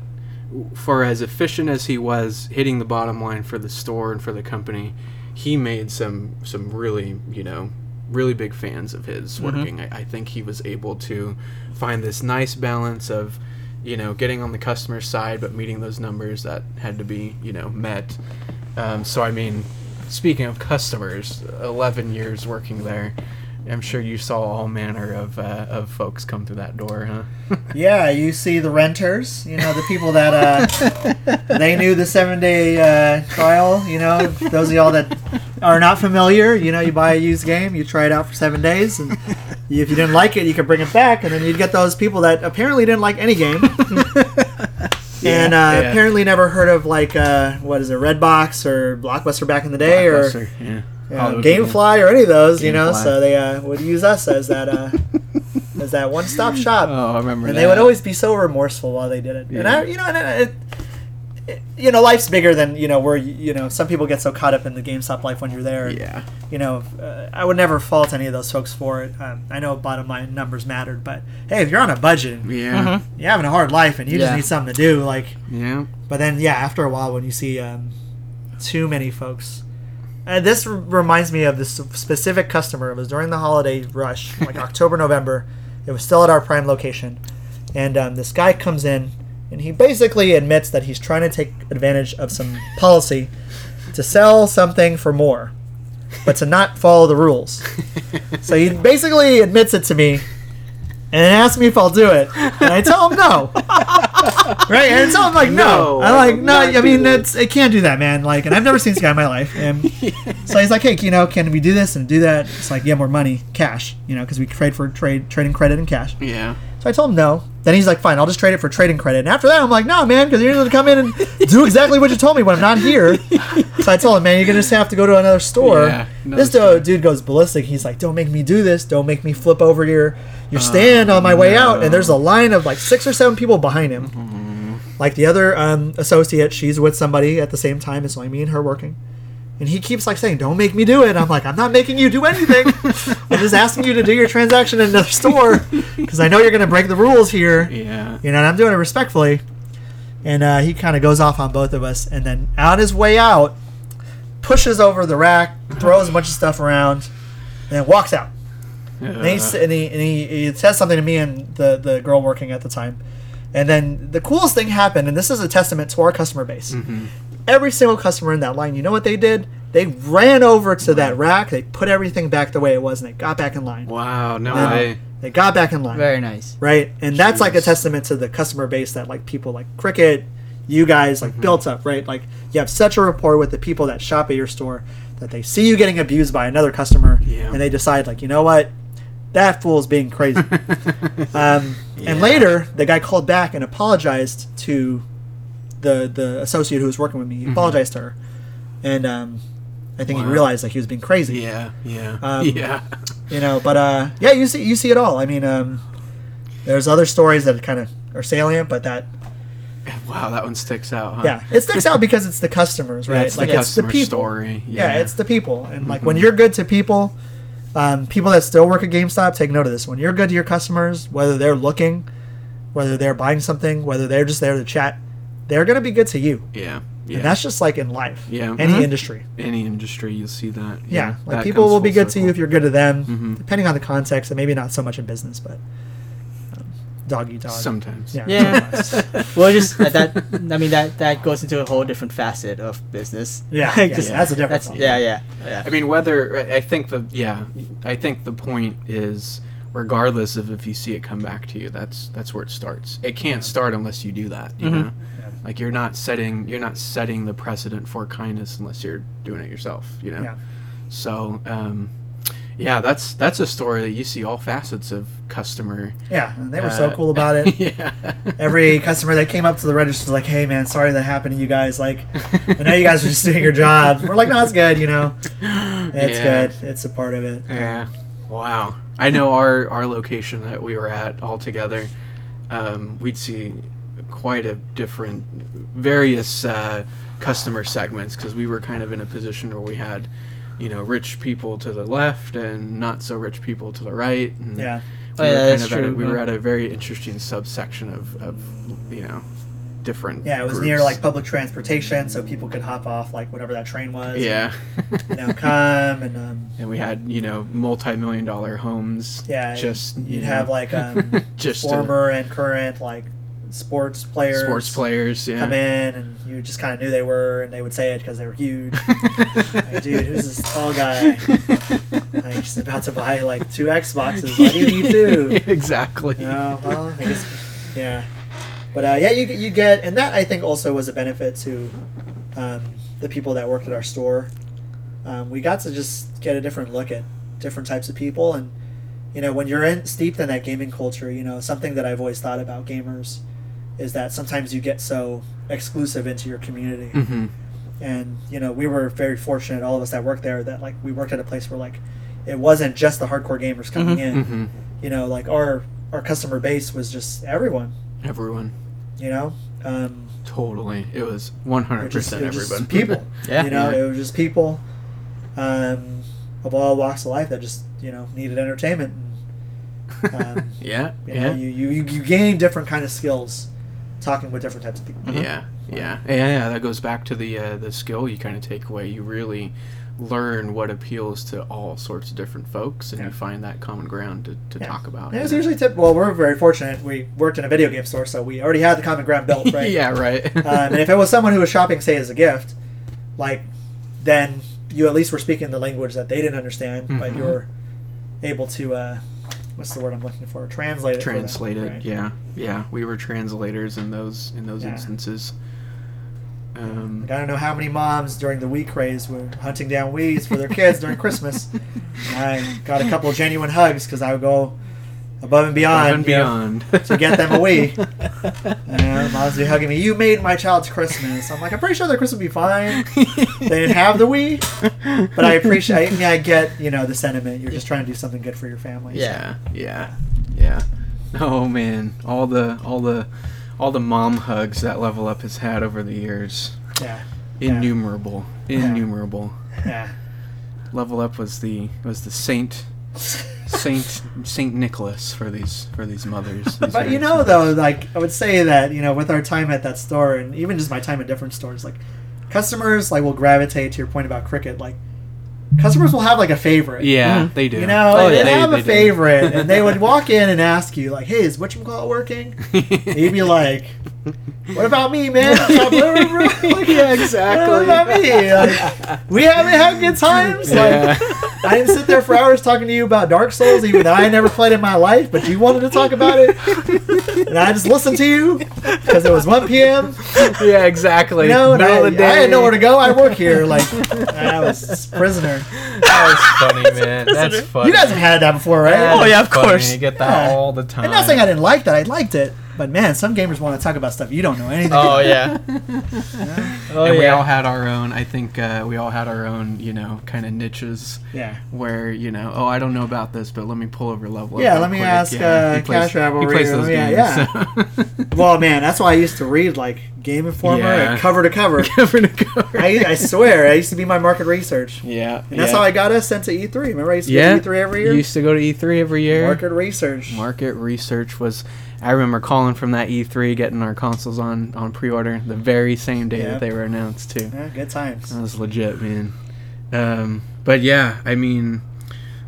for as efficient as he was hitting the bottom line for the store and for the company, he made some some really you know really big fans of his working. I, I think he was able to find this nice balance of you know getting on the customer side but meeting those numbers that had to be you know met. Um, so I mean, speaking of customers, eleven years working there. I'm sure you saw all manner of uh, of folks come through that door, huh? Yeah, you see the renters, you know, the people that uh, they knew the seven day uh, trial. You know, those of y'all that are not familiar, you know, you buy a used game, you try it out for seven days, and if you didn't like it, you could bring it back, and then you'd get those people that apparently didn't like any game. And uh, Yeah. apparently never heard of like uh, what is it, Redbox or Blockbuster back in the day, or Blockbuster, yeah. uh, GameFly or any of those, you know. Gamefly. So they uh, would use us as that uh, as that one stop shop Oh, I remember and that. they would always be so remorseful while they did it. And I, you know, and it, it, you know, life's bigger than you know. Where you know, some people get so caught up in the GameStop life when you're there. Yeah. You know, uh, I would never fault any of those folks for it. Um, I know bottom line numbers mattered, but hey, if you're on a budget, and Yeah. Mhm. you're having a hard life, and you just need something to do, like. Yeah. But then, yeah, after a while, when you see um, too many folks, and this r- reminds me of this specific customer. It was during the holiday rush, like October, November. It was still at our prime location, and um, this guy comes in, and he basically admits that he's trying to take advantage of some policy to sell something for more, but to not follow the rules. So he basically admits it to me, and asks me if I'll do it, and I tell him no. right? And so I'm like, no. No, I'm like, no. I mean, it can't do that, man. Like, and I've never seen this guy in my life. And so he's like, hey, you know, can we do this and do that? It's like, yeah, more money, cash, you know, because we trade for trade trading credit and cash. Yeah. So I told him no. Then he's like, fine, I'll just trade it for trading credit. And after that, I'm like, no, man, because you're going to come in and do exactly what you told me when I'm not here. so I told him, man, you're going to just have to go to another store. Yeah, another this store. dude, dude goes ballistic. He's like, don't make me do this. Don't make me flip over your your stand on my way out. And there's a line of like six or seven people behind him. Like the other um, associate, she's with somebody at the same time. It's only me and her working. And he keeps like saying, "Don't make me do it." I'm like, "I'm not making you do anything. I'm just asking you to do your transaction in another store because I know you're going to break the rules here." Yeah. You know, and I'm doing it respectfully. And uh, he kind of goes off on both of us, and then on his way out, pushes over the rack, throws a bunch of stuff around, and walks out. And, he, s- and, he, and he, he says something to me and the, the girl working at the time. And then the coolest thing happened, and this is a testament to our customer base. Every single customer in that line, you know what they did? They ran over to that rack, they put everything back the way it was, and they got back in line. Wow. No Wow. way. They got back in line Very nice. right? And that's like a testament to the customer base that like people like Cricket, you guys Mm-hmm. like built up, right? Like you have such a rapport with the people that shop at your store that they see you getting abused by another customer, Yeah. and they decide like, you know what, that fool's being crazy. um, Yeah. And later, the guy called back and apologized to the the associate who was working with me. He apologized to her, and um, I think he Mm-hmm. Realized like he was being crazy Yeah. Yeah. Um, yeah. you know but uh yeah you see you see it all i mean um there's other stories that kind of are salient but that Wow. That one sticks out. Huh? yeah it sticks out because it's the customers right It's like the it's the people story. yeah. Yeah. it's the people and like when you're good to people um, people that still work at gamestop take note of this when you're good to your customers whether they're looking whether they're buying something whether they're just there to chat they're going to be good to you Yeah. Yeah. and that's just like in life Yeah. any Mhm. industry Any industry, you'll see that. yeah, like that people will be good to you if you're good to them Mhm. depending on the context and maybe not so much in business but um, dog Sometimes. Yeah. Yeah. well, just that, that. I mean, that that goes into a whole different facet of business. Yeah, Like, yeah, just- that's a different That's, yeah, yeah, yeah. I mean, whether I I think the yeah, I think the point is, regardless of if you see it come back to you, that's that's where it starts. It can't start unless you do that. You Mhm. know, like you're not setting you're not setting the precedent for kindness unless you're doing it yourself. You know, Yeah. so um, yeah, that's that's a story that you see all facets of customer. Yeah, and they were so uh, cool about it. yeah. Every customer that came up to the register was like, "Hey, man, sorry that happened to you guys. Like, I know you guys are just doing your job." We're like, "No, it's good. You know, it's Yeah. good. It's a part of it." Yeah. Wow. I know our our location that we were at all together. Um, we'd see quite a different, various uh, customer segments because we were kind of in a position where we had, you know, rich people to the left and not so rich people to the right. And Yeah, we Oh, yeah, were kind that's of at a, true, we were at a very interesting subsection of, of you know, different. yeah. It was near like public transportation, so people could hop off like whatever that train was. Yeah. and, you know, come and um, and we had you know multi-million dollar homes. yeah, Just you'd you have like um, just to- former and current like sports players sports players. Yeah. come in, and you just kind of knew they were, and they would say it because they were huge. like, dude, who's this tall guy? like, he's about to buy like two Xboxes. Why do you need two? exactly. You know, well, I guess, yeah. But uh, yeah, you you get, and that I think also was a benefit to um, the people that worked at our store. Um, we got to just get a different look at different types of people, and you know, when you're in steeped in that gaming culture, you know, something that I've always thought about gamers is that sometimes you get so exclusive into your community hmm and you know we were very fortunate all of us that worked there that like we worked at a place where like it wasn't just the hardcore gamers coming Mhm. in hmm you know like our our customer base was just everyone Everyone. you know um Totally. It was 100% was just, it was just everyone. people Yeah. you know Yeah. it was just people um of all walks of life that just you know needed entertainment and, um, yeah. you Yeah. know you you you gain different kind of skills talking with different types of people Yeah. Yeah. Yeah. Yeah. That goes back to the uh, the skill you kind of take away. You really learn what appeals to all sorts of different folks, and Yeah. you find that common ground to, to Yeah. talk about. and it's usually tip well we're very fortunate we worked in a video game store so we already had the common ground built right yeah. Right. um, and if it was someone who was shopping, say, as a gift, like, then you at least were speaking the language that they didn't understand, but Mhm. you're able to uh, what's the word I'm looking for? Translate it. them, translated right? yeah yeah we were translators in those in those Yeah. instances um Like, I don't know how many moms during the Wii craze were hunting down Wiis for their kids during Christmas. I got a couple of genuine hugs because I would go above and beyond, above and you know, beyond to get them a Wii. You know, moms be hugging me. You made my child's Christmas. I'm like, I'm pretty sure their Christmas would be fine. They didn't have the Wii, but I appreciate. I, mean, I get you know the sentiment. You're just trying to do something good for your family. yeah yeah yeah oh man all the all the all the mom hugs that level up has had over the years yeah, Yeah. innumerable innumerable yeah. level up was the was the saint saint saint nicholas for these for these mothers these But you know, mothers. though, like I would say that you know, with our time at that store, and even just my time at different stores, like customers like will gravitate to your point about cricket. Like customers will have like a favorite. yeah Mhm. they do You know, Oh, they yeah. would have They- a do. favorite, and they would walk in and ask you, like, "Hey, is whatchamacallit working?" And you'd be like, "What about me, man?" Yeah, exactly. What about me? Like, we haven't had good times. Yeah. Like, I didn't sit there for hours talking to you about Dark Souls, even though I never played in my life, but you wanted to talk about it, and I just listened to you because it was 1 p.m. yeah, exactly. You know, Middle I, of the day. I didn't know where to go. I work here, like I was prisoner. That was funny, man. That's funny. You guys have had that before, right? That Oh, yeah, of funny. course. You get that Yeah. all the time. I'm not saying I didn't like that. I liked it, but man, some gamers want to talk about stuff you don't know anything. Oh about. yeah. Oh and we all had our own. I think uh, we all had our own, you know, kind of niches yeah. where you know, oh, I don't know about this, but let me pull over level. Yeah, let me quick. ask, he uh, plays- Cash Rivalry He plays or- those yeah, games. so- Well, man, that's why I used to read like Game Informer Yeah. and cover to cover. Cover to cover. I, I swear, I used to be my market research. yeah, And that's yeah. how I got us sent to E3. Remember, I used to yeah. go to E3 every year? You used to go to E3 every year. Market research. Market research was. I remember calling from that E3, getting our consoles on on pre-order the very same day Yep. that they were announced too. Yeah, good times. That was legit, man. Um, but yeah, I mean,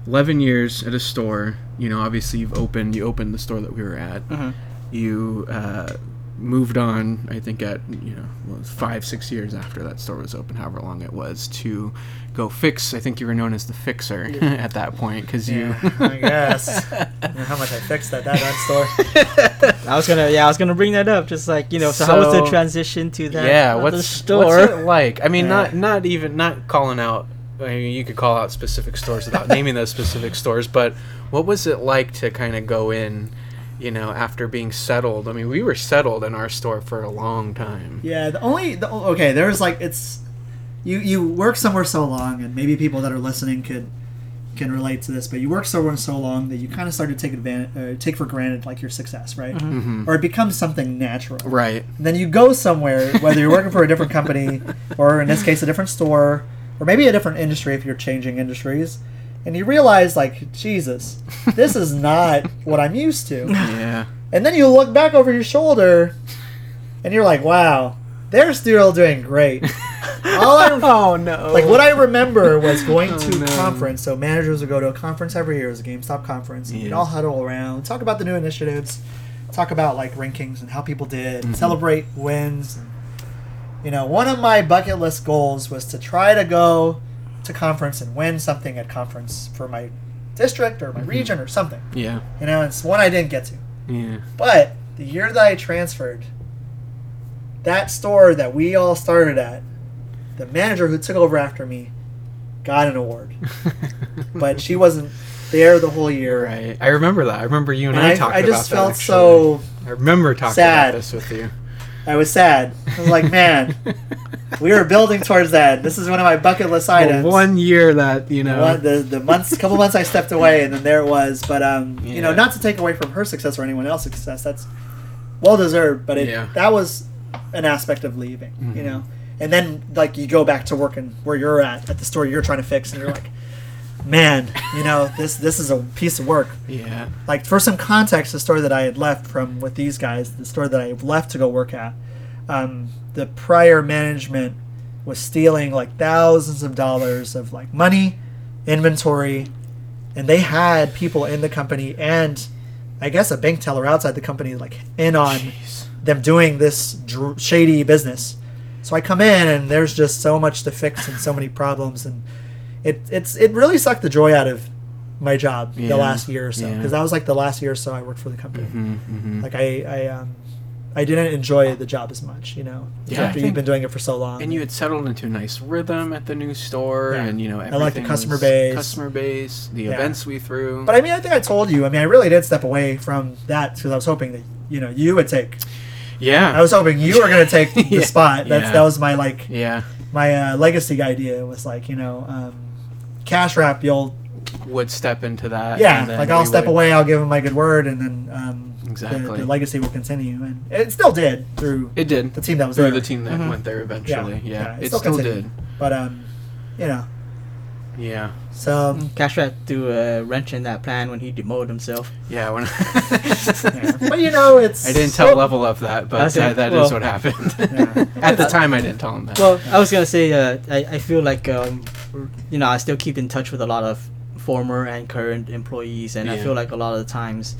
eleven years at a store. You know, obviously you've opened. You opened the store that we were at. Mhm. You uh, moved on. I think at you know well, five, six years after that store was open, however long it was, to go fix. I think you were known as the fixer at that point because you. Yeah, I guess. I how much I fixed at that gun store. I was gonna yeah I was gonna bring that up just like you know so, how was the transition to that yeah what's store what's it like i mean Yeah. not not even not calling out I mean, you could call out specific stores without naming those specific stores but what was it like to kind of go in you know after being settled i mean we were settled in our store for a long time Yeah, the only the, okay, there's like it's you you work somewhere so long, and maybe people that are listening could can relate to this, but you work somewhere so long that you kind of start to take advantage, uh, take for granted like your success, right? Mhm. Or it becomes something natural. right And then you go somewhere, whether you're working for a different company, or in this case, a different store, or maybe a different industry if you're changing industries, and you realize, like, Jesus, this is not what I'm used to. yeah And then you look back over your shoulder, and you're like, wow, they're still doing great. All I, oh no like what I remember was going Oh, to a no. conference. So managers would go to a conference every year. It was a GameStop conference. And We'd all huddle around, talk about the new initiatives, talk about like rankings and how people did, Mhm. celebrate wins. And, you know, one of my bucket list goals was to try to go to conference and win something at conference for my district or my Mhm. region or something. yeah You know, it's one I didn't get to. yeah But the year that I transferred, that store that we all started at, the manager who took over after me got an award. But she wasn't there the whole year. right i remember that i remember you and, And i, I, talked I just felt that, so i remember talking sad. about this with you I was sad. I was like, man, we were building towards that. This is one of my bucket list items. one year that you know One- the the months, couple months I stepped away, and then there it was. But um, you know, not to take away from her success or anyone else's success. That's well deserved. But it, Yeah. that was an aspect of leaving. You Mhm. know, and then like you go back to working where you're at at the store you're trying to fix, and you're like, man, you know, this this is a piece of work. yeah Like for some context, the store that I had left from with these guys, the store that I left to go work at, um, the prior management was stealing like thousands of dollars of like money, inventory, and they had people in the company and I guess a bank teller outside the company like in on Jeez. them doing this dr- shady business. So I come in and there's just so much to fix and so many problems and it it's it really sucked the joy out of my job Yeah, the last year or so yeah. because that was like the last year or so I worked for the company. Mm-hmm, Like I, I, um, I didn't enjoy the job as much, you know, Yeah, after you've been doing it for so long. and you had settled into a nice rhythm at the new store, Yeah. and you know I like the customer base. customer base, the Yeah. events we threw. but I mean, I think I told you. I mean, I really did step away from that because I was hoping that you know you would take. yeah, I was hoping you were going to take the Yeah. spot. That's Yeah. that was my like yeah, my uh, legacy idea was like you know, um, cash wrap. You'll would step into that. yeah, and then like I'll step would- away. I'll give him my good word, and then um, Exactly. the, the legacy will continue, and it still did through It did the team that was through there. the team that Mhm. went there eventually. Yeah, it it, still still, did. But um, you know, Yeah, so Cash Wrap threw a wrench in that plan when he demoted himself. yeah. When yeah. but you know, it's I didn't tell Level Up that, but Okay, uh, that is well- what happened. Yeah. At the time, I didn't tell him that. Well, I was gonna say, uh, I, I feel like, um, you know, I still keep in touch with a lot of former and current employees, and I feel like a lot of the times,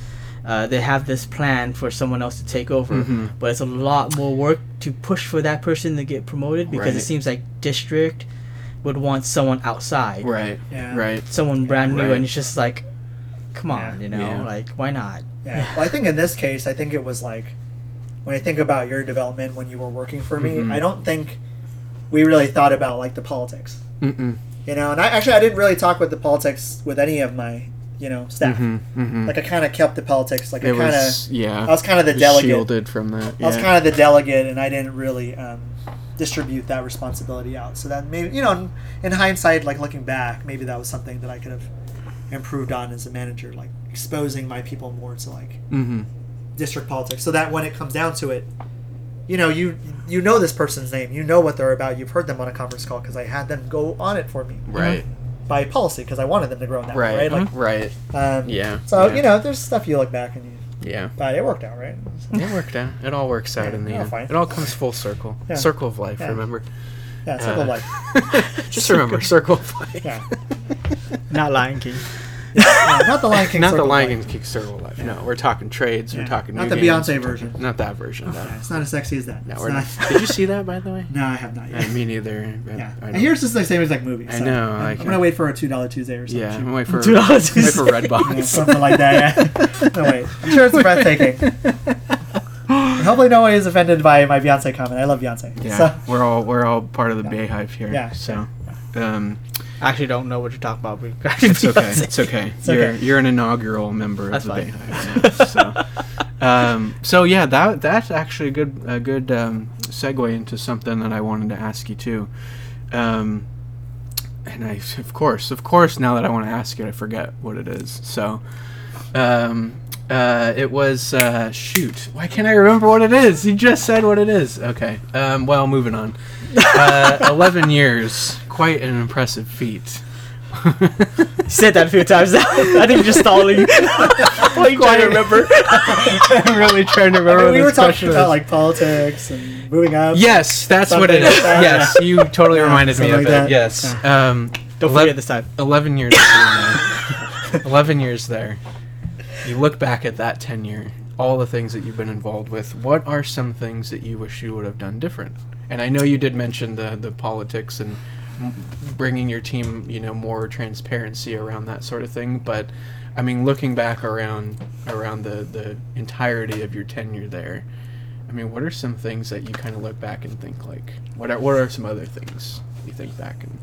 uh, they have this plan for someone else to take over, Mhm. but it's a lot more work to push for that person to get promoted because Right. it seems like district would want someone outside, right, Yeah. right. someone brand new, Right. and it's just like, come on, Yeah. you know, Yeah. like why not? Yeah. Well, I think in this case, I think it was like when I think about your development when you were working for me, Mhm. I don't think we really thought about like the politics. Mm-mm. You know, and I actually I didn't really talk with the politics with any of my you know staff. Mhm, mhm. Like I kind of kept the politics. Like I kind of yeah. I was kind of the delegate. shielded from that. I was kind of the delegate, and I didn't really um, distribute that responsibility out. So that maybe you know, in, in hindsight, like looking back, maybe that was something that I could have improved on as a manager, like exposing my people more to like Mhm. district politics, so that when it comes down to it, you know, you you know this person's name, you know what they're about, you've heard them on a conference call because I had them go on it for me Right, by policy because I wanted them to grow in that way, right, right? Like, right. um, Yeah. So yeah. you know, there's stuff you look back and you, Yeah. but it worked out, right? It worked out. It all works out Yeah, in the end. fine. It all comes full circle. Yeah. Circle of life. Yeah. Remember. Yeah, circle Uh, life. Just remember, circle of life. Yeah. Not Lion King. Yeah, not the Lion King. Not the Circle of Lion Life. King Circle of Life. No, we're talking trades. Yeah. We're talking Not new the games, Beyonce talking- version. Not that version. Yeah, No. it's not as sexy as that. No, It's we're not- not. Did you see that by the way? No, I have not Uh, yet. me neither. I- Yeah, I and here's just the same exact movie. I so know, I'm, like- I'm gonna wait for a two dollar Tuesday or something. Yeah, I'm gonna wait for Two dollars. wait for Yeah, Redbox. something like that. Yeah. no wait, I'm sure it's breathtaking. Hopefully, no one is offended by my Beyonce comment. I love Beyonce. Yeah, So, we're all we're all part of the Yeah. BeyHive here. Yeah, So, um, I actually don't know what you're talking about. it's okay. It's okay. It's you're okay. you're an inaugural member That's of the fine. BeyHive. yeah, so, um, so yeah, that that's actually a good a good um, segue into something that I wanted to ask you too. Um, and I, of course, of course, now that I want to ask it, I forget what it is. So, um, uh, it was uh, shoot. Why can't I remember what it is? You just said what it is. Okay. Um, well, moving on. Uh, Eleven years, quite an impressive feat. You said that a few times. I think you're just stalling. You trying to remember? I'm really trying to I remember mean, we were talking about like politics and moving up. Yes, that's what it is. Like. Yes, you totally Yeah, reminded me of like it. that. Yes. Um, Don't ele- forget this time. 11 years there. 11 years there. You look back at that tenure, all the things that you've been involved with. What are some things that you wish you would have done different? And I know you did mention the the politics and bringing your team, you know, more transparency around that sort of thing, but I mean, looking back around around the the entirety of your tenure there, I mean, what are some things that you kind of look back and think like, what are what are some other things you think back and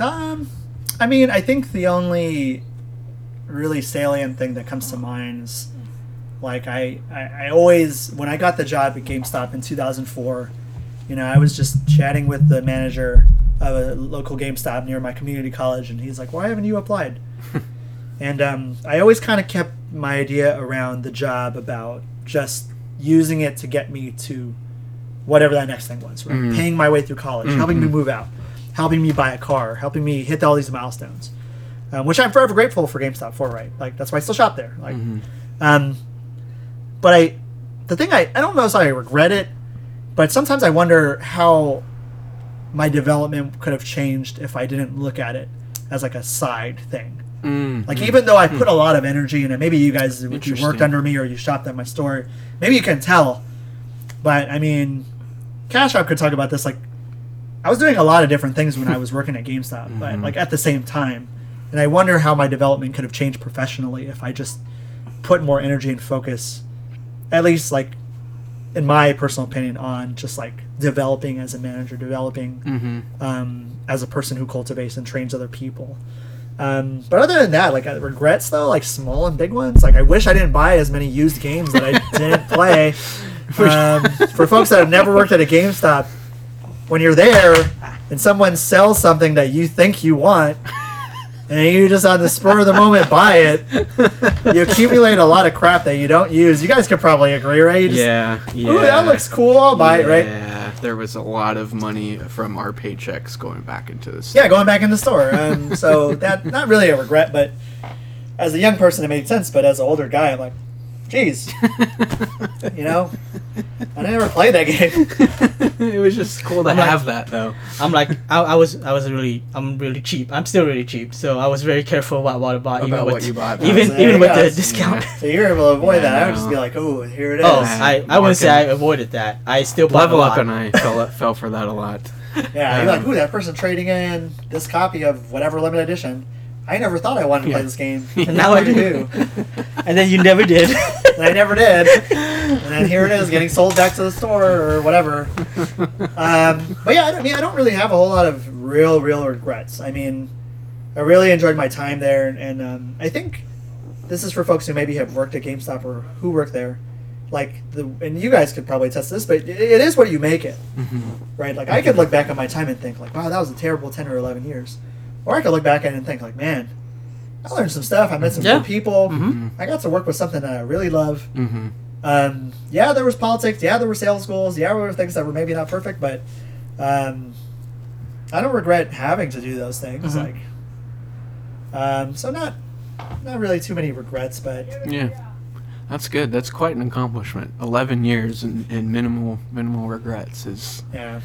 Um, I mean, I think the only really salient thing that comes to mind is like I, I, I always when I got the job at GameStop in 2004, you know, I was just chatting with the manager of a local GameStop near my community college, and he's like, "Why haven't you applied?" and um, I always kind of kept my idea around the job about just using it to get me to whatever that next thing was, right? Mhm. Paying my way through college, helping me Mhm. move out, helping me buy a car, helping me hit all these milestones, um, which I'm forever grateful for GameStop for, right? Like that's why I still shop there. Like, um, but I, the thing I, I don't know if I regret it, but sometimes I wonder how my development could have changed if I didn't look at it as like a side thing. Mm, Like even though I put a lot of energy in it, maybe you guys, if you worked under me or you shopped at my store, maybe you can tell. But I mean, Cash Wrap could talk about this. Like, I was doing a lot of different things when I was working at GameStop, but Mhm. like at the same time, and I wonder how my development could have changed professionally if I just put more energy and focus, at least like in my personal opinion, on just like developing as a manager, developing Mm-hmm. um, as a person who cultivates and trains other people. Um, but other than that, like uh, regrets though, like small and big ones. Like I wish I didn't buy as many used games that I didn't play. Um, for folks that have never worked at a GameStop, when you're there and someone sells something that you think you want, and you just on the spur of the moment buy it, you accumulate a lot of crap that you don't use. You guys could probably agree, right? Just, Yeah, yeah. Ooh, that looks cool. I'll buy it, right? Yeah, there was a lot of money from our paychecks going back into this. Yeah, going back in the store. Um, so that not really a regret, but as a young person, it made sense. But as an older guy, I'm like, geez, you know, I never played that game. it was just cool to I'm like- have that though. I'm like I, I was I was really I'm really cheap. I'm still really cheap, so I was very careful about what I bought, even About with what you bought. even So even with the discount. So you're able to avoid Yeah, that. I would just be like, oh, here it is. Oh, Yeah. I, I wouldn't say I avoided that. I still bought Level a up and I fell fell for that a lot. yeah, you're like, um, ooh, that person trading in this copy of whatever limited edition. I never thought I wanted to play this game. And now I do. and then you never did. and I never did. And then here it is, getting sold back to the store or whatever. Um, but yeah, I, don't- I mean, I don't really have a whole lot of real, real regrets. I mean, I really enjoyed my time there, and um, I think this is for folks who maybe have worked at GameStop or who work there. Like the, and you guys could probably test this, but it, it is what you make it, right? Like I could look back on my time and think like, wow, that was a terrible ten or eleven years, or I could look back at it and think like, man, I learned some stuff. I met some Yeah. good people. Mhm. I got to work with something that I really love. Mm-hmm. Um, yeah, there was politics. Yeah, there were sales goals. Yeah, there were things that were maybe not perfect, but um, I don't regret having to do those things. Mhm. Like, um, so not not really too many regrets, but Yeah, that's good. That's quite an accomplishment. Eleven years and, and minimal minimal regrets is yeah.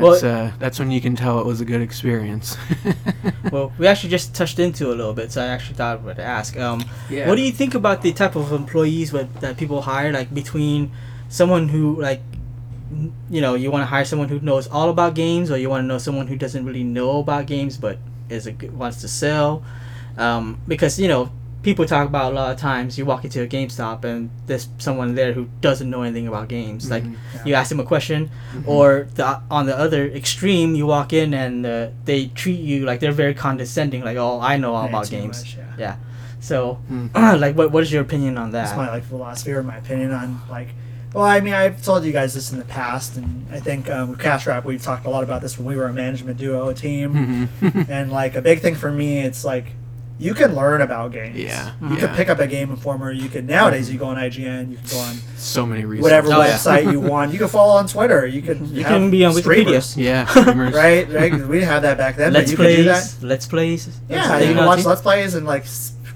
That's Well- uh, that's when you can tell it was a good experience. well, we actually just touched into it a little bit, so I actually thought I would ask. Um, Yeah. What do you think about the type of employees with, that people hire? Like between someone who like, you know, you want to hire someone who knows all about games, or you want to know someone who doesn't really know about games but is a wants to sell. Um, because you know, people talk about a lot of times you walk into a GameStop and there's someone there who doesn't know anything about games. Like Mhm. you ask them a question, or the, on the other extreme, you walk in and uh, they treat you like they're very condescending. Like, oh, I know all Yeah, about games. much, yeah. Yeah. So, Mm. like, what what is your opinion on that? That's my like philosophy or my opinion on like. Well, I mean, I've told you guys this in the past, and I think um, with Cash Wrap, we've talked a lot about this when we were a management duo, a team. Mhm. and like a big thing for me, it's like you can learn about games. Yeah, You yeah. can pick up a Game Informer. You can nowadays you go on IGN. You can go on so many reasons. whatever Oh, yeah. website you want. You can follow on Twitter. You can You can be on Wikipedia. streamers, Yeah, streamers. right? Right? 'Cause we didn't have that back then. Let's but you can do that. plays, let's plays. Yeah, you can watch Let's Plays and like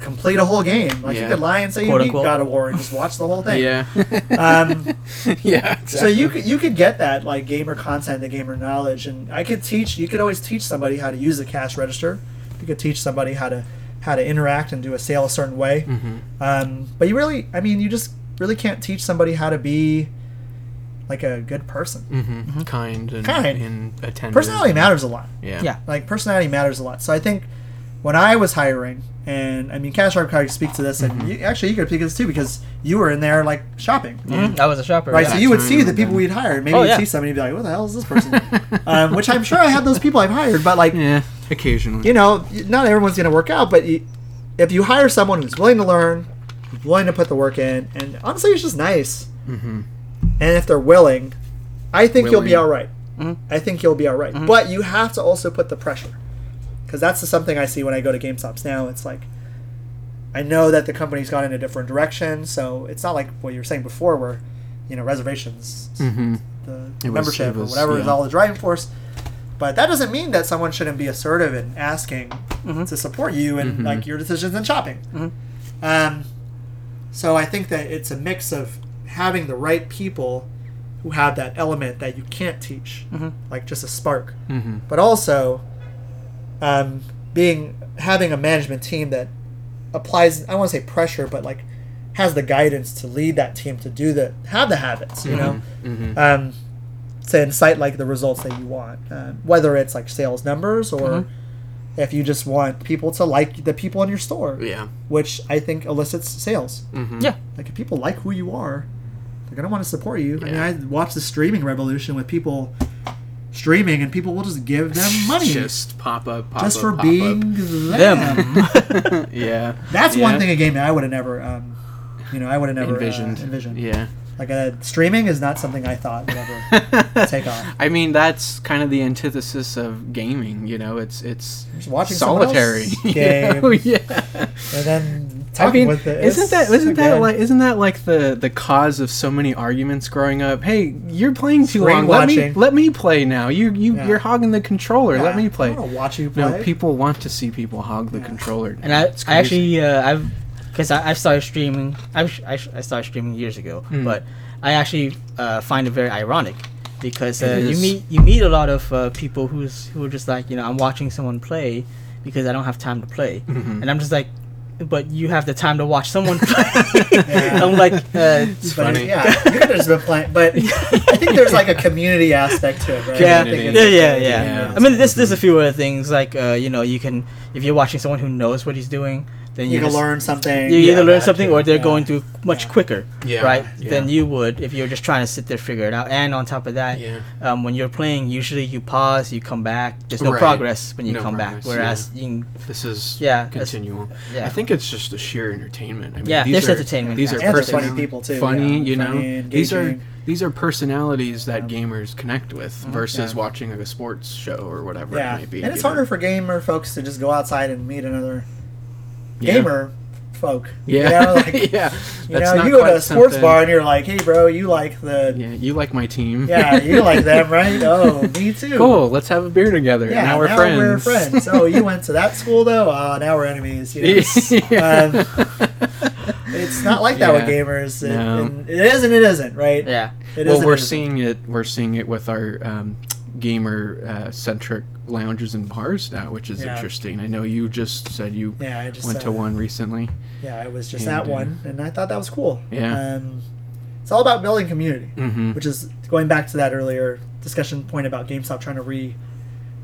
complete a whole game. Like you Yeah. could lie and say Quote, you beat unquote. God of War and just watch the whole thing. Yeah. Um, yeah. So you could you could get that like gamer content, the gamer knowledge, and I could teach. You could always teach somebody how to use the cash register. You could teach somebody how to how to interact and do a sale a certain way. hmm Um, but you really, I mean, you just really can't teach somebody how to be like a good person. hmm Kind and, Kind. and attentive. Personality matters a lot. Yeah. Yeah. Like personality matters a lot. So I think when I was hiring, and I mean, Cash Wrap probably speak to this, and Mhm. you, actually you could speak to this too because you were in there like shopping. Mhm, I was a shopper. Right, yeah. so you would see the people we'd hired. Maybe Oh, you'd yeah. see somebody and be like, "What the hell is this person?" um, which I'm sure I had those people I've hired, but like, Yeah. Occasionally. you know, not everyone's going to work out. But you, if you hire someone who's willing to learn, willing to put the work in, and honestly, it's just nice. hmm And if they're willing, I think you'll be Willing. all right. Mhm. I think you'll be all right. Mhm. But you have to also put the pressure, because that's the something I see when I go to GameStops now. It's like. I know that the company's gone in a different direction, so it's not like what you were saying before, where, you know, reservations hmm the It was- membership or was- whatever is all the driving force. But that doesn't mean that someone shouldn't be assertive in asking Mhm. to support you and Mhm. like your decisions in shopping. Mhm. Um, so I think that it's a mix of having the right people who have that element that you can't teach, Mhm. like just a spark, hmm but also um, being having a management team that applies. I don't want to say pressure, but like has the guidance to lead that team to do the have the habits. You know hmm um, to incite like the results that you want, uh, whether it's like sales numbers or Mhm. if you just want people to like the people in your store, Yeah. which I think elicits sales. hmm Yeah. Like if people like who you are, they're gonna want to support you. I mean, I watched the streaming revolution with people streaming, and people will just give them money just, Just pop up, pop up, for pop being Them. up. yeah. That's Yeah. one thing a game that I would have never, um, you know, I would have never envisioned. Uh, envisioned. Yeah. Like uh, streaming is not something I thought would ever take off. I mean, that's kind of the antithesis of gaming. You know, it's it's Just watching solitary. else you game. know? Yeah. and then I mean, with it. isn't it's- that isn't that again, like isn't that like the the cause of so many arguments growing up? Hey, you're playing too Screen long. Let me let me play now. You you Yeah. you're hogging the controller. yeah, Let me play. I watch you play. No, people want to see people hog the Yeah. controller. And I, I actually, uh, I've, because I, I started streaming, I, I, I started streaming years ago, Mm. but I actually uh, find it very ironic because uh, you meet you meet a lot of uh, people who's who are just like you know I'm watching someone play because I don't have time to play, Mhm. and I'm just like, but you have the time to watch someone play. Yeah. I'm like, uh, It's But funny. yeah, you could have just been playing. But I think there's like a community aspect to it, right? yeah, I think Community. it's- yeah, yeah, yeah. Yeah. I mean, there's there's a few other things like uh, you know you can if you're watching someone who knows what he's doing, then You you, can just, learn something. you Yeah, either learn something too. or they're Yeah. going through much Yeah. quicker, Yeah, right? yeah. Than you would if you're just trying to sit there figure it out. And on top of that, Yeah. um, when you're playing, usually you pause, you come back. There's no Right. progress when you No come progress, back. Whereas you can, This is Yeah, that's- continual. yeah. I think it's just the sheer entertainment. I mean, Yeah, these there's are, entertainment. These are And person- funny people, too, Funny, yeah, you know. funny, these are these are personalities that Yeah. gamers connect with versus Yeah. watching like a sports show or whatever Yeah, it might be. and it's harder know? for gamer folks to just go outside and meet another Yeah. gamer folk. Yeah, you know, like, yeah. you, know, you go to a sports something- bar and you're like, "Hey, bro, you like the Yeah, you like my team. yeah, you like them, right? Oh, me too. cool. Let's have a beer together. Yeah, now we're friends. We're friends. Oh, you went to that school though? Oh, now we're enemies. You know, it's, Yeah. um, it's not like that with gamers. It, No. and it is and it isn't, right? yeah, It well, is and we're it isn't. seeing it. We're seeing it with our um, gamer uh, centric lounges and bars now, which is Yeah. interesting. I know you just said you Yeah, I just went uh, to one recently. Yeah, it was just And, that uh, one, and I thought that was cool. Yeah. Um, it's all about building community, Mm-hmm. which is going back to that earlier discussion point about GameStop trying to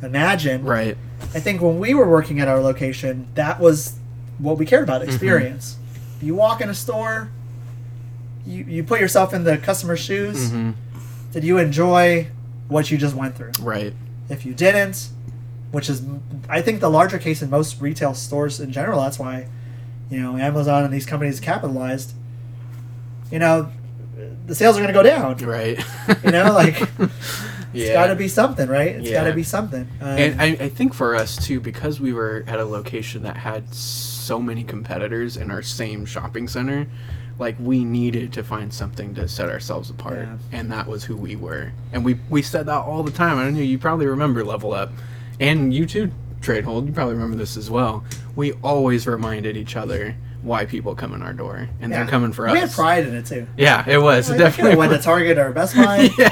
reimagine. Right. I think when we were working at our location, that was what we cared about Mm-hmm. experience. You walk in a store, you, you put yourself in the customer's shoes. Mm-hmm. Did you enjoy what you just went through? Right. If you didn't, which is, I think, the larger case in most retail stores in general, that's why, you know, Amazon and these companies capitalized. You know, the sales are going to go down. Right. You know, like, yeah. It's got to be something, right? It's got to be something. Um, And I, I think for us too, because we were at a location that had so many competitors in our same shopping center, like we needed to find something to set ourselves apart, Yeah. and that was who we were. And we we said that all the time. I don't know. You probably remember Level Up, and you too, Trade Hold. You probably remember this as well. We always reminded each other why people come in our door, and yeah. they're coming for us. we had pride in it too. Yeah, it was Like, it definitely. went to. Target or Best Buy, yeah.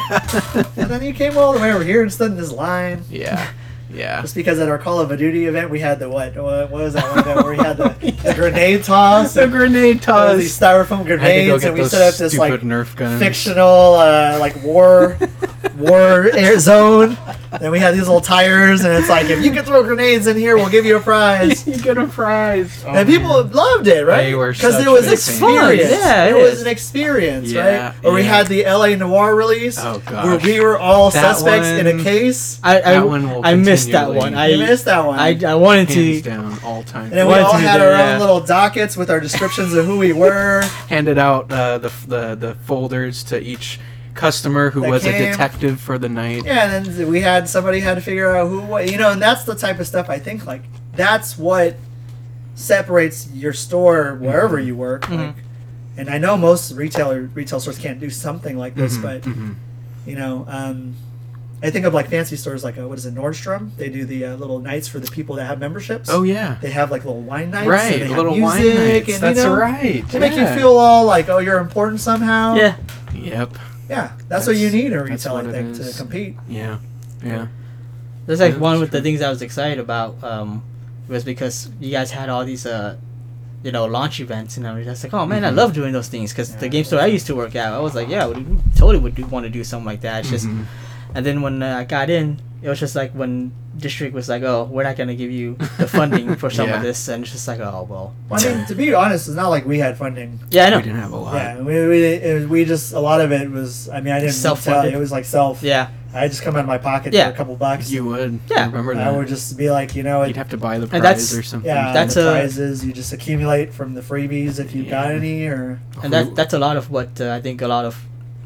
and then you came all the way over here and stood in this line. yeah. Yeah. Just because at our Call of Duty event we had the what? What, what was that one event where we had the, the grenade toss? The grenade toss. these styrofoam I had to go grenades, and we set up this like Nerf guns. fictional uh, like war war air zone. And we had these little tires, and it's like if you can throw grenades in here, we'll give you a prize. you get a prize. Oh, and people loved it, right? Because it was big fans. experience. Yeah, it it was an experience, Yeah, right? Or we had the LA Noire release, Oh, where we were all That suspects in a case. I I, That one will I missed that one. I you missed that one. I, I wanted hands to. down all time. and then we wanted all to do had our yeah. own little dockets with our descriptions of who we were. handed out uh, the, the the folders to each customer who That was came. a detective for the night. Yeah, and then we had somebody had to figure out who, what, you know, and that's the type of stuff I think like that's what separates your store wherever Mm-hmm. you work. Mhm. Like, and I know most retailer retail stores can't do something like this, Mhm, but mhm. you know, um, I think of like fancy stores like uh, what is it, Nordstrom? They do the uh, little nights for the people that have memberships. Oh yeah, They have like little wine nights, right. And they have Little music, wine nights. and That's you know, right. They make you feel all like, oh, you're important somehow. Yeah, Yep. Yeah. That's, what you need a that's retail, I think, to compete. Yeah. Yeah. That's like Yeah, one of the things I was excited about. Um, was because you guys had all these uh, you know, launch events and everything. I was like, oh man, I Mhm. love doing those things because the game store I used to work at, I was like, yeah, we totally would do, want to do something like that. It's just, Mhm. and then when uh, I got in, it was just like when district was like, oh, we're not gonna give you the funding for some Yeah. of this, and it's just like, oh well. Well, I mean, to be honest, it's not like we had funding. Yeah, I know. We didn't have a lot. Yeah, we, we, it was, we just a lot of it was. I mean, I didn't Self-funded. tell. It was like self. Yeah, I just come out of my pocket Yeah. for a couple bucks. You would. Yeah. I remember I would just be like, you know, it, You'd have to buy the And prize that's- or something. yeah, That's the a- prizes you just accumulate from the freebies if you got Yeah. any, or and that that's a lot of what uh, I think a lot of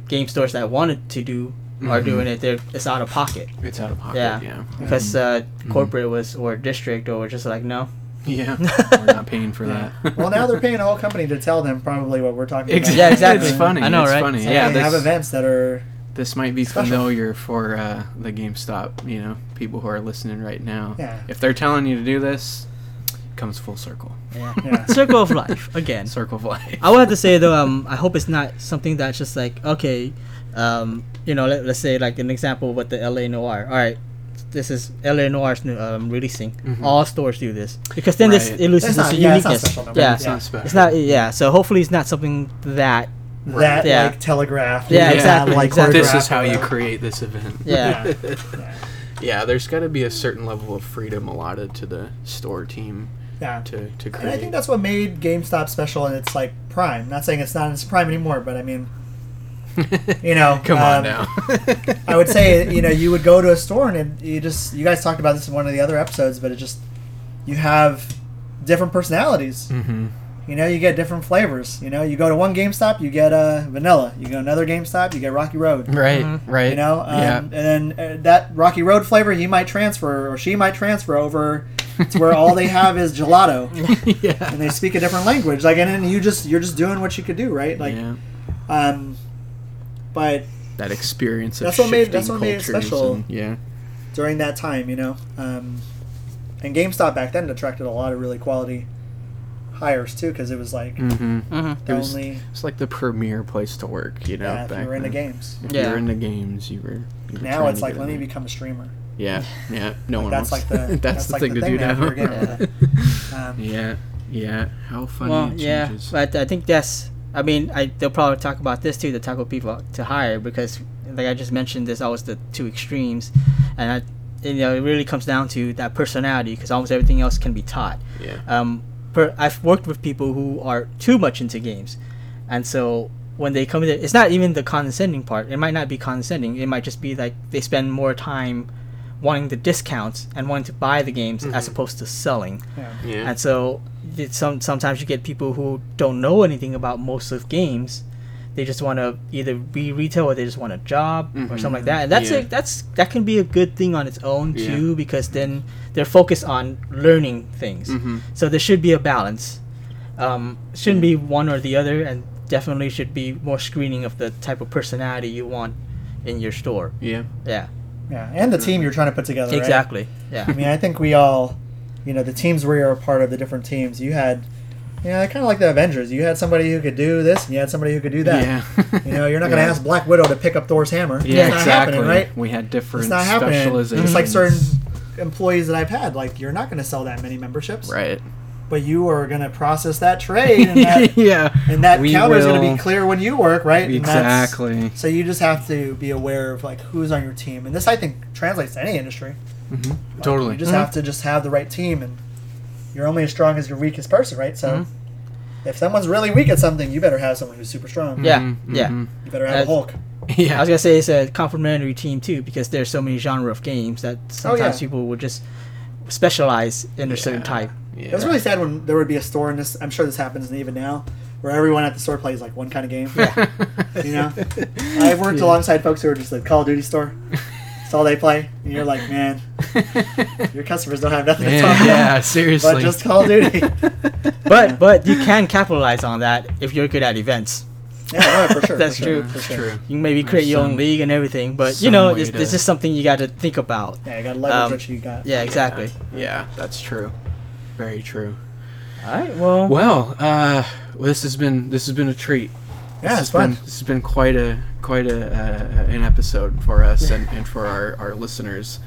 game stores that wanted to do are Mhm. doing it. They're it's out of pocket It's out of pocket. Yeah. Yeah. because uh, Mhm. corporate was or district or just like no. Yeah. We're not paying for Yeah. that. well, now they're paying a whole company to tell them probably what we're talking about. Exactly. Yeah, exactly. It's funny. I know, it's right? funny. It's Like, yeah. they have events that are this might be Special. familiar for uh, the GameStop. You know, people who are listening right now. yeah, If they're telling you to do this, it comes full circle. Yeah. yeah. Circle of life again. Circle of life. I would have to say though, um, I hope it's not something that's just like okay, um, you know, let, let's say like an example with the LA Noire. All right, this is LA Noire's new, um, releasing. Mhm. All stores do this because then this it loses its not- yeah, uniqueness. yeah, It's not special. it's not. Yeah, so hopefully it's not something that. that Yeah. like telegraphed. Yeah, exactly, have, Like exactly. This is how you create this event. Yeah. Yeah. yeah, there's got to be a certain level of freedom allotted to the store team Yeah. to, to create. And I think that's what made GameStop special, and it's like Prime. Not saying it's not in its Prime anymore, but I mean, you know, Come on um, now. I would say, you know, you would go to a store and it, you just, you guys talked about this in one of the other episodes, but it just, you have different personalities. hmm You know, you get different flavors. You know, you go to one GameStop, you get uh, vanilla. You go to another GameStop, you get Rocky Road. Right, Mhm. right. You know, um, yeah. and then uh, that Rocky Road flavor, he might transfer or she might transfer over to where all they have is gelato, yeah. and they speak a different language. Like, and then you just you're just doing what you could do, right? Like, yeah. um, but That experience of That's what made- shifting that's what made it special. and- yeah. during that time, you know, um, and GameStop back then attracted a lot of really quality hires too, because it was like Mm-hmm. Mhm. the It was- only It's like the premier place to work, you know. yeah, if back you were into then. games. If Yeah. you were into games, you were. You were Now it's like let me there. become a streamer. Yeah, yeah. No one that's wants. like the- that's, that's the like thing the to thing do now now. for Um, yeah, yeah. How funny Well, it yeah, but I think that's. I mean, I, they'll probably talk about this too. The type of people to hire because, like I just mentioned, there's always the two extremes, and I, you know, it really comes down to that personality because almost everything else can be taught. yeah. Um, per, I've worked with people who are too much into games, and so when they come in, it's not even the condescending part. It might not be condescending. It might just be like they spend more time wanting the discounts and wanting to buy the games as Mhm. opposed to selling. yeah. Yeah. And so it's some sometimes you get people who don't know anything about most of games. They just want to either be retail or they just want a job or Mhm. something like that. And that's Yeah. a, that's that can be a good thing on its own Yeah. too because then they're focused on learning things. Mm-hmm. So there should be a balance. Um, shouldn't be one or the other, and definitely should be more screening of the type of personality you want in your store. Yeah. Yeah, Yeah, and the team you're trying to put together. right? exactly. Yeah. I mean, I think we all, you know, the teams we are a part of, the different teams. You had, you know, kind of like the Avengers. You had somebody who could do this, and you had somebody who could do that. Yeah. You know, you're not going to Yeah. ask Black Widow to pick up Thor's hammer. Yeah, it's not exactly. happening, right? We had different It's not happening. specializations. It's like certain employees that I've had. Like, you're not going to sell that many memberships, Right. But you are going to process that trade, and that, yeah. and that counter is going to be clear when you work, right? Exactly. So you just have to be aware of like who's on your team, and this I think translates to any industry. hmm Like, Totally. You just have to just have the right team, and you're only as strong as your weakest person, right? So, Mhm. if someone's really weak at something, you better have someone who's super strong. Yeah, Mhm, yeah. mhm. You better have Uh, a Hulk. Yeah. I was gonna say it's a complementary team too because there's so many genre of games that sometimes Oh, yeah. people will just specialize in a certain type. Yeah. It was really sad when there would be a store, in this I'm sure this happens even now, where everyone at the store plays like one kind of game. Yeah. You know, I've worked Yeah. alongside folks who are just like Call of Duty store. That's all they play, and you're like, man, your customers don't have nothing to talk yeah, about. yeah, seriously. But just Call of Duty. But Yeah. but you can capitalize on that if you're good at events. yeah, no, for sure. That's for sure, true. For That's sure. true. You can maybe create your own league and everything, but you know it's, to- it's just something you got to think about. Yeah, you got to leverage Um, what you got. Yeah, exactly. Yeah, that's true. Very true. All right. Well, Well, uh, well, this has been this has been a treat. Yeah, this it's has fun. Been, this has been quite a quite a uh, an episode for us and, and for our, our listeners.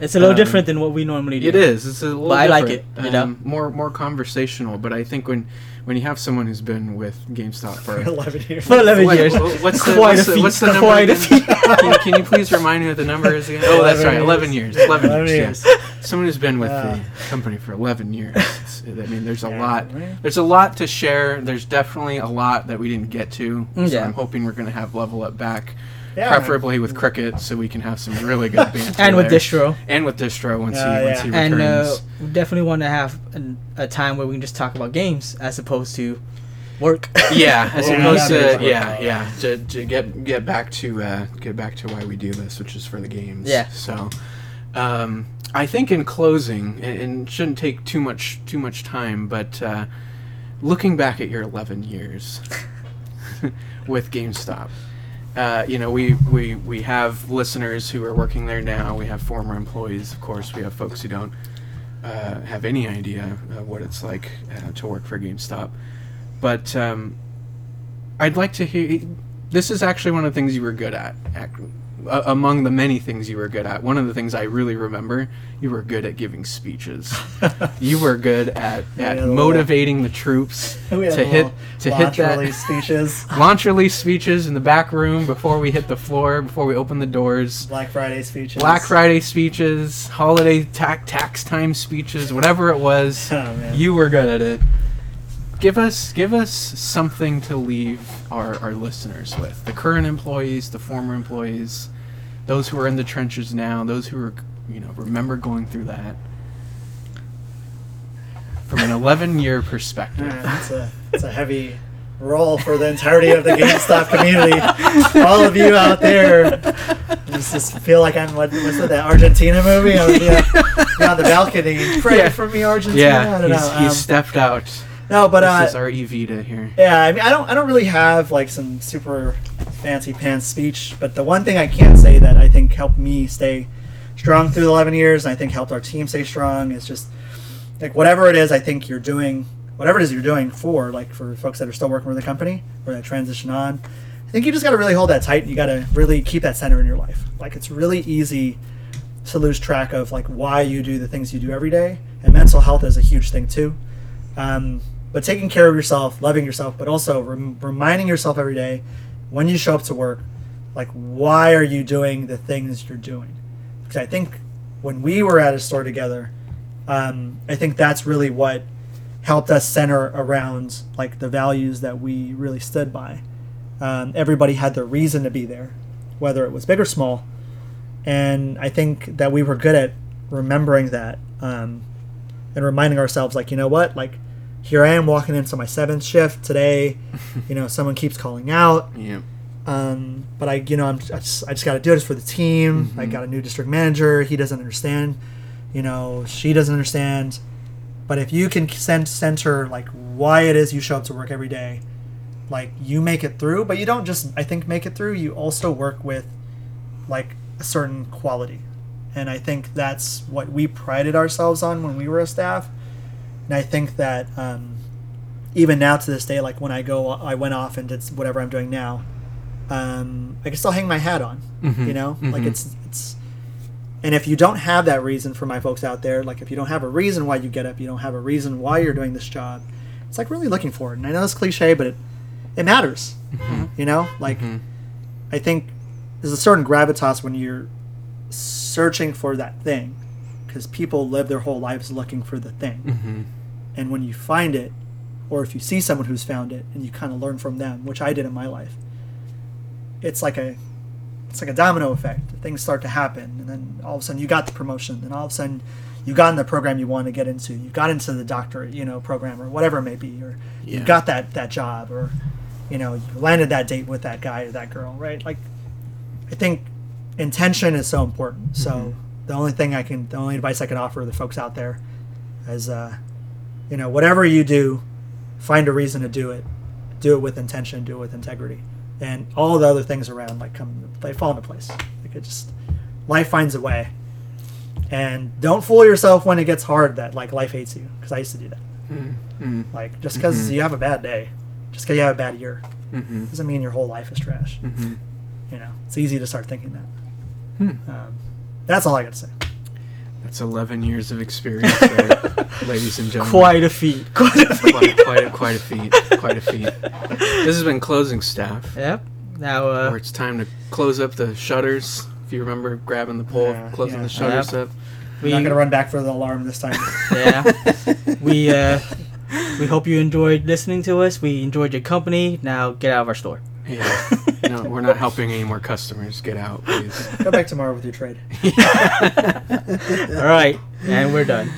It's a little Um, different than what we normally do. It is. It's a little. But I like it, you know? um, more more conversational. But I think when when you have someone who's been with GameStop for For 11 years. For 11 What- years. what's the Quite what's a the, feat. what's the number Quite a feat. can, you- can you please remind me what the number is again? Oh, that's right, years. eleven years. Eleven, 11 years. years. Someone who's been with Yeah. the company for eleven years. It's, I mean, there's a Yeah, lot. right. There's a lot to share. There's definitely a lot that we didn't get to. Mm, So yeah. I'm hoping we're gonna have level up back, Yeah. preferably with Cricket, so we can have some really good banter. And with there. distro. And with distro once he once yeah. he And returns. uh, we definitely want to have an, a time where we can just talk about games as opposed to work. yeah, as Yeah, opposed that'd to yeah, yeah, to, to get get back to uh, get back to why we do this, which is for the games. Yeah. So, um, I think in closing, and, and shouldn't take too much too much time, but uh, looking back at your 11 years with GameStop. Uh, you know, we, we, we have listeners who are working there now. We have former employees, of course. We have folks who don't uh, have any idea uh, what it's like uh, to work for GameStop. But um, I'd like to hear. This is actually one of the things you were good at. Uh, among the many things you were good at, one of the things I really remember, you were good at giving speeches. you were good at, at a little- motivating the troops to hit to hit launch that release speeches. launch release speeches in the back room before we hit the floor, before we open the doors. Black Friday speeches. Black Friday speeches, holiday ta- tax time speeches, whatever it was, Oh, you were good at it. Give us give us something to leave our, our listeners with. The current employees, the former employees, those who are in the trenches now, those who are you know, remember going through that. From an eleven year perspective. Man, that's a that's a heavy role for the entirety of the GameStop community. All of you out there, just, just feel like I'm what was it that Argentina movie? I was yeah, on the balcony, pray Yeah. for me, Argentina. Yeah, I don't he's, Um, stepped out. no, but uh, this is our Evita here. Yeah, I mean, I don't, I don't really have like some super fancy pants speech, but the one thing I can say that I think helped me stay strong through the 11 years, and I think helped our team stay strong, is just like whatever it is I think you're doing, whatever it is you're doing for, like for folks that are still working with the company or that transition on, I think you just got to really hold that tight. And you got to really keep that center in your life. Like it's really easy to lose track of like why you do the things you do every day, and mental health is a huge thing too. Um, but taking care of yourself, loving yourself, but also rem- reminding yourself every day when you show up to work, like why are you doing the things you're doing? Because I think when we were at a store together, um, I think that's really what helped us center around like the values that we really stood by. Um, everybody had their reason to be there, whether it was big or small, and I think that we were good at remembering that um, and reminding ourselves, like you know what, like here I am walking into my seventh shift today. you know, someone keeps calling out. Yeah. Um, but I, you know, I'm, I just, I just got to do this for the team. I got a new district manager. He doesn't understand. You know, she doesn't understand. But if you can send center like why it is you show up to work every day, like you make it through. But you don't just, I think, make it through. You also work with like a certain quality, and I think that's what we prided ourselves on when we were a staff. And I think that um, even now to this day, like when I go, I went off and did whatever I'm doing now. Um, I can still hang my hat on, Mhm, you know, like mhm. it's it's. And if you don't have that reason for my folks out there, like if you don't have a reason why you get up, you don't have a reason why you're doing this job, it's like really looking for it. And I know it's cliche, but it it matters, you know. Like Mhm. I think there's a certain gravitas when you're searching for that thing, because people live their whole lives looking for the thing. Mhm. and when you find it or if you see someone who's found it and you kind of learn from them which i did in my life it's like a it's like a domino effect. Things start to happen and then all of a sudden you got the promotion and all of a sudden you got in the program you want to get into. You got into the doctorate you know program or whatever it may be or you got that that job or you know you landed that date with that guy or that girl right? Like i think intention is so important. So the only thing i can the only advice i can offer the folks out there is uh you know whatever you do find a reason to do it do it with intention do it with integrity and all the other things around like come they fall into place like it just life finds a way and don't fool yourself when it gets hard that like life hates you because i used to do that Mhm. like just because Mhm. you have a bad day just because you have a bad year Mhm. doesn't mean your whole life is trash Mhm. you know it's easy to start thinking that Hmm. um, that's all i got to say That's 11 years of experience there, ladies and gentlemen. Quite a feat. Quite a feat. quite, quite, a, quite a feat. Quite a feat. This has been closing staff, Yep. Now, where uh, it's time to close up the shutters. If you remember grabbing the pole, Yeah, closing yeah. the shutters Yep. up. We're Not gonna run back for the alarm this time. yeah, we uh, we hope you enjoyed listening to us. We enjoyed your company. Now get out of our store. Yeah. no, we're not helping any more customers. Get out, please. Go back tomorrow with your trade. All right, and we're done.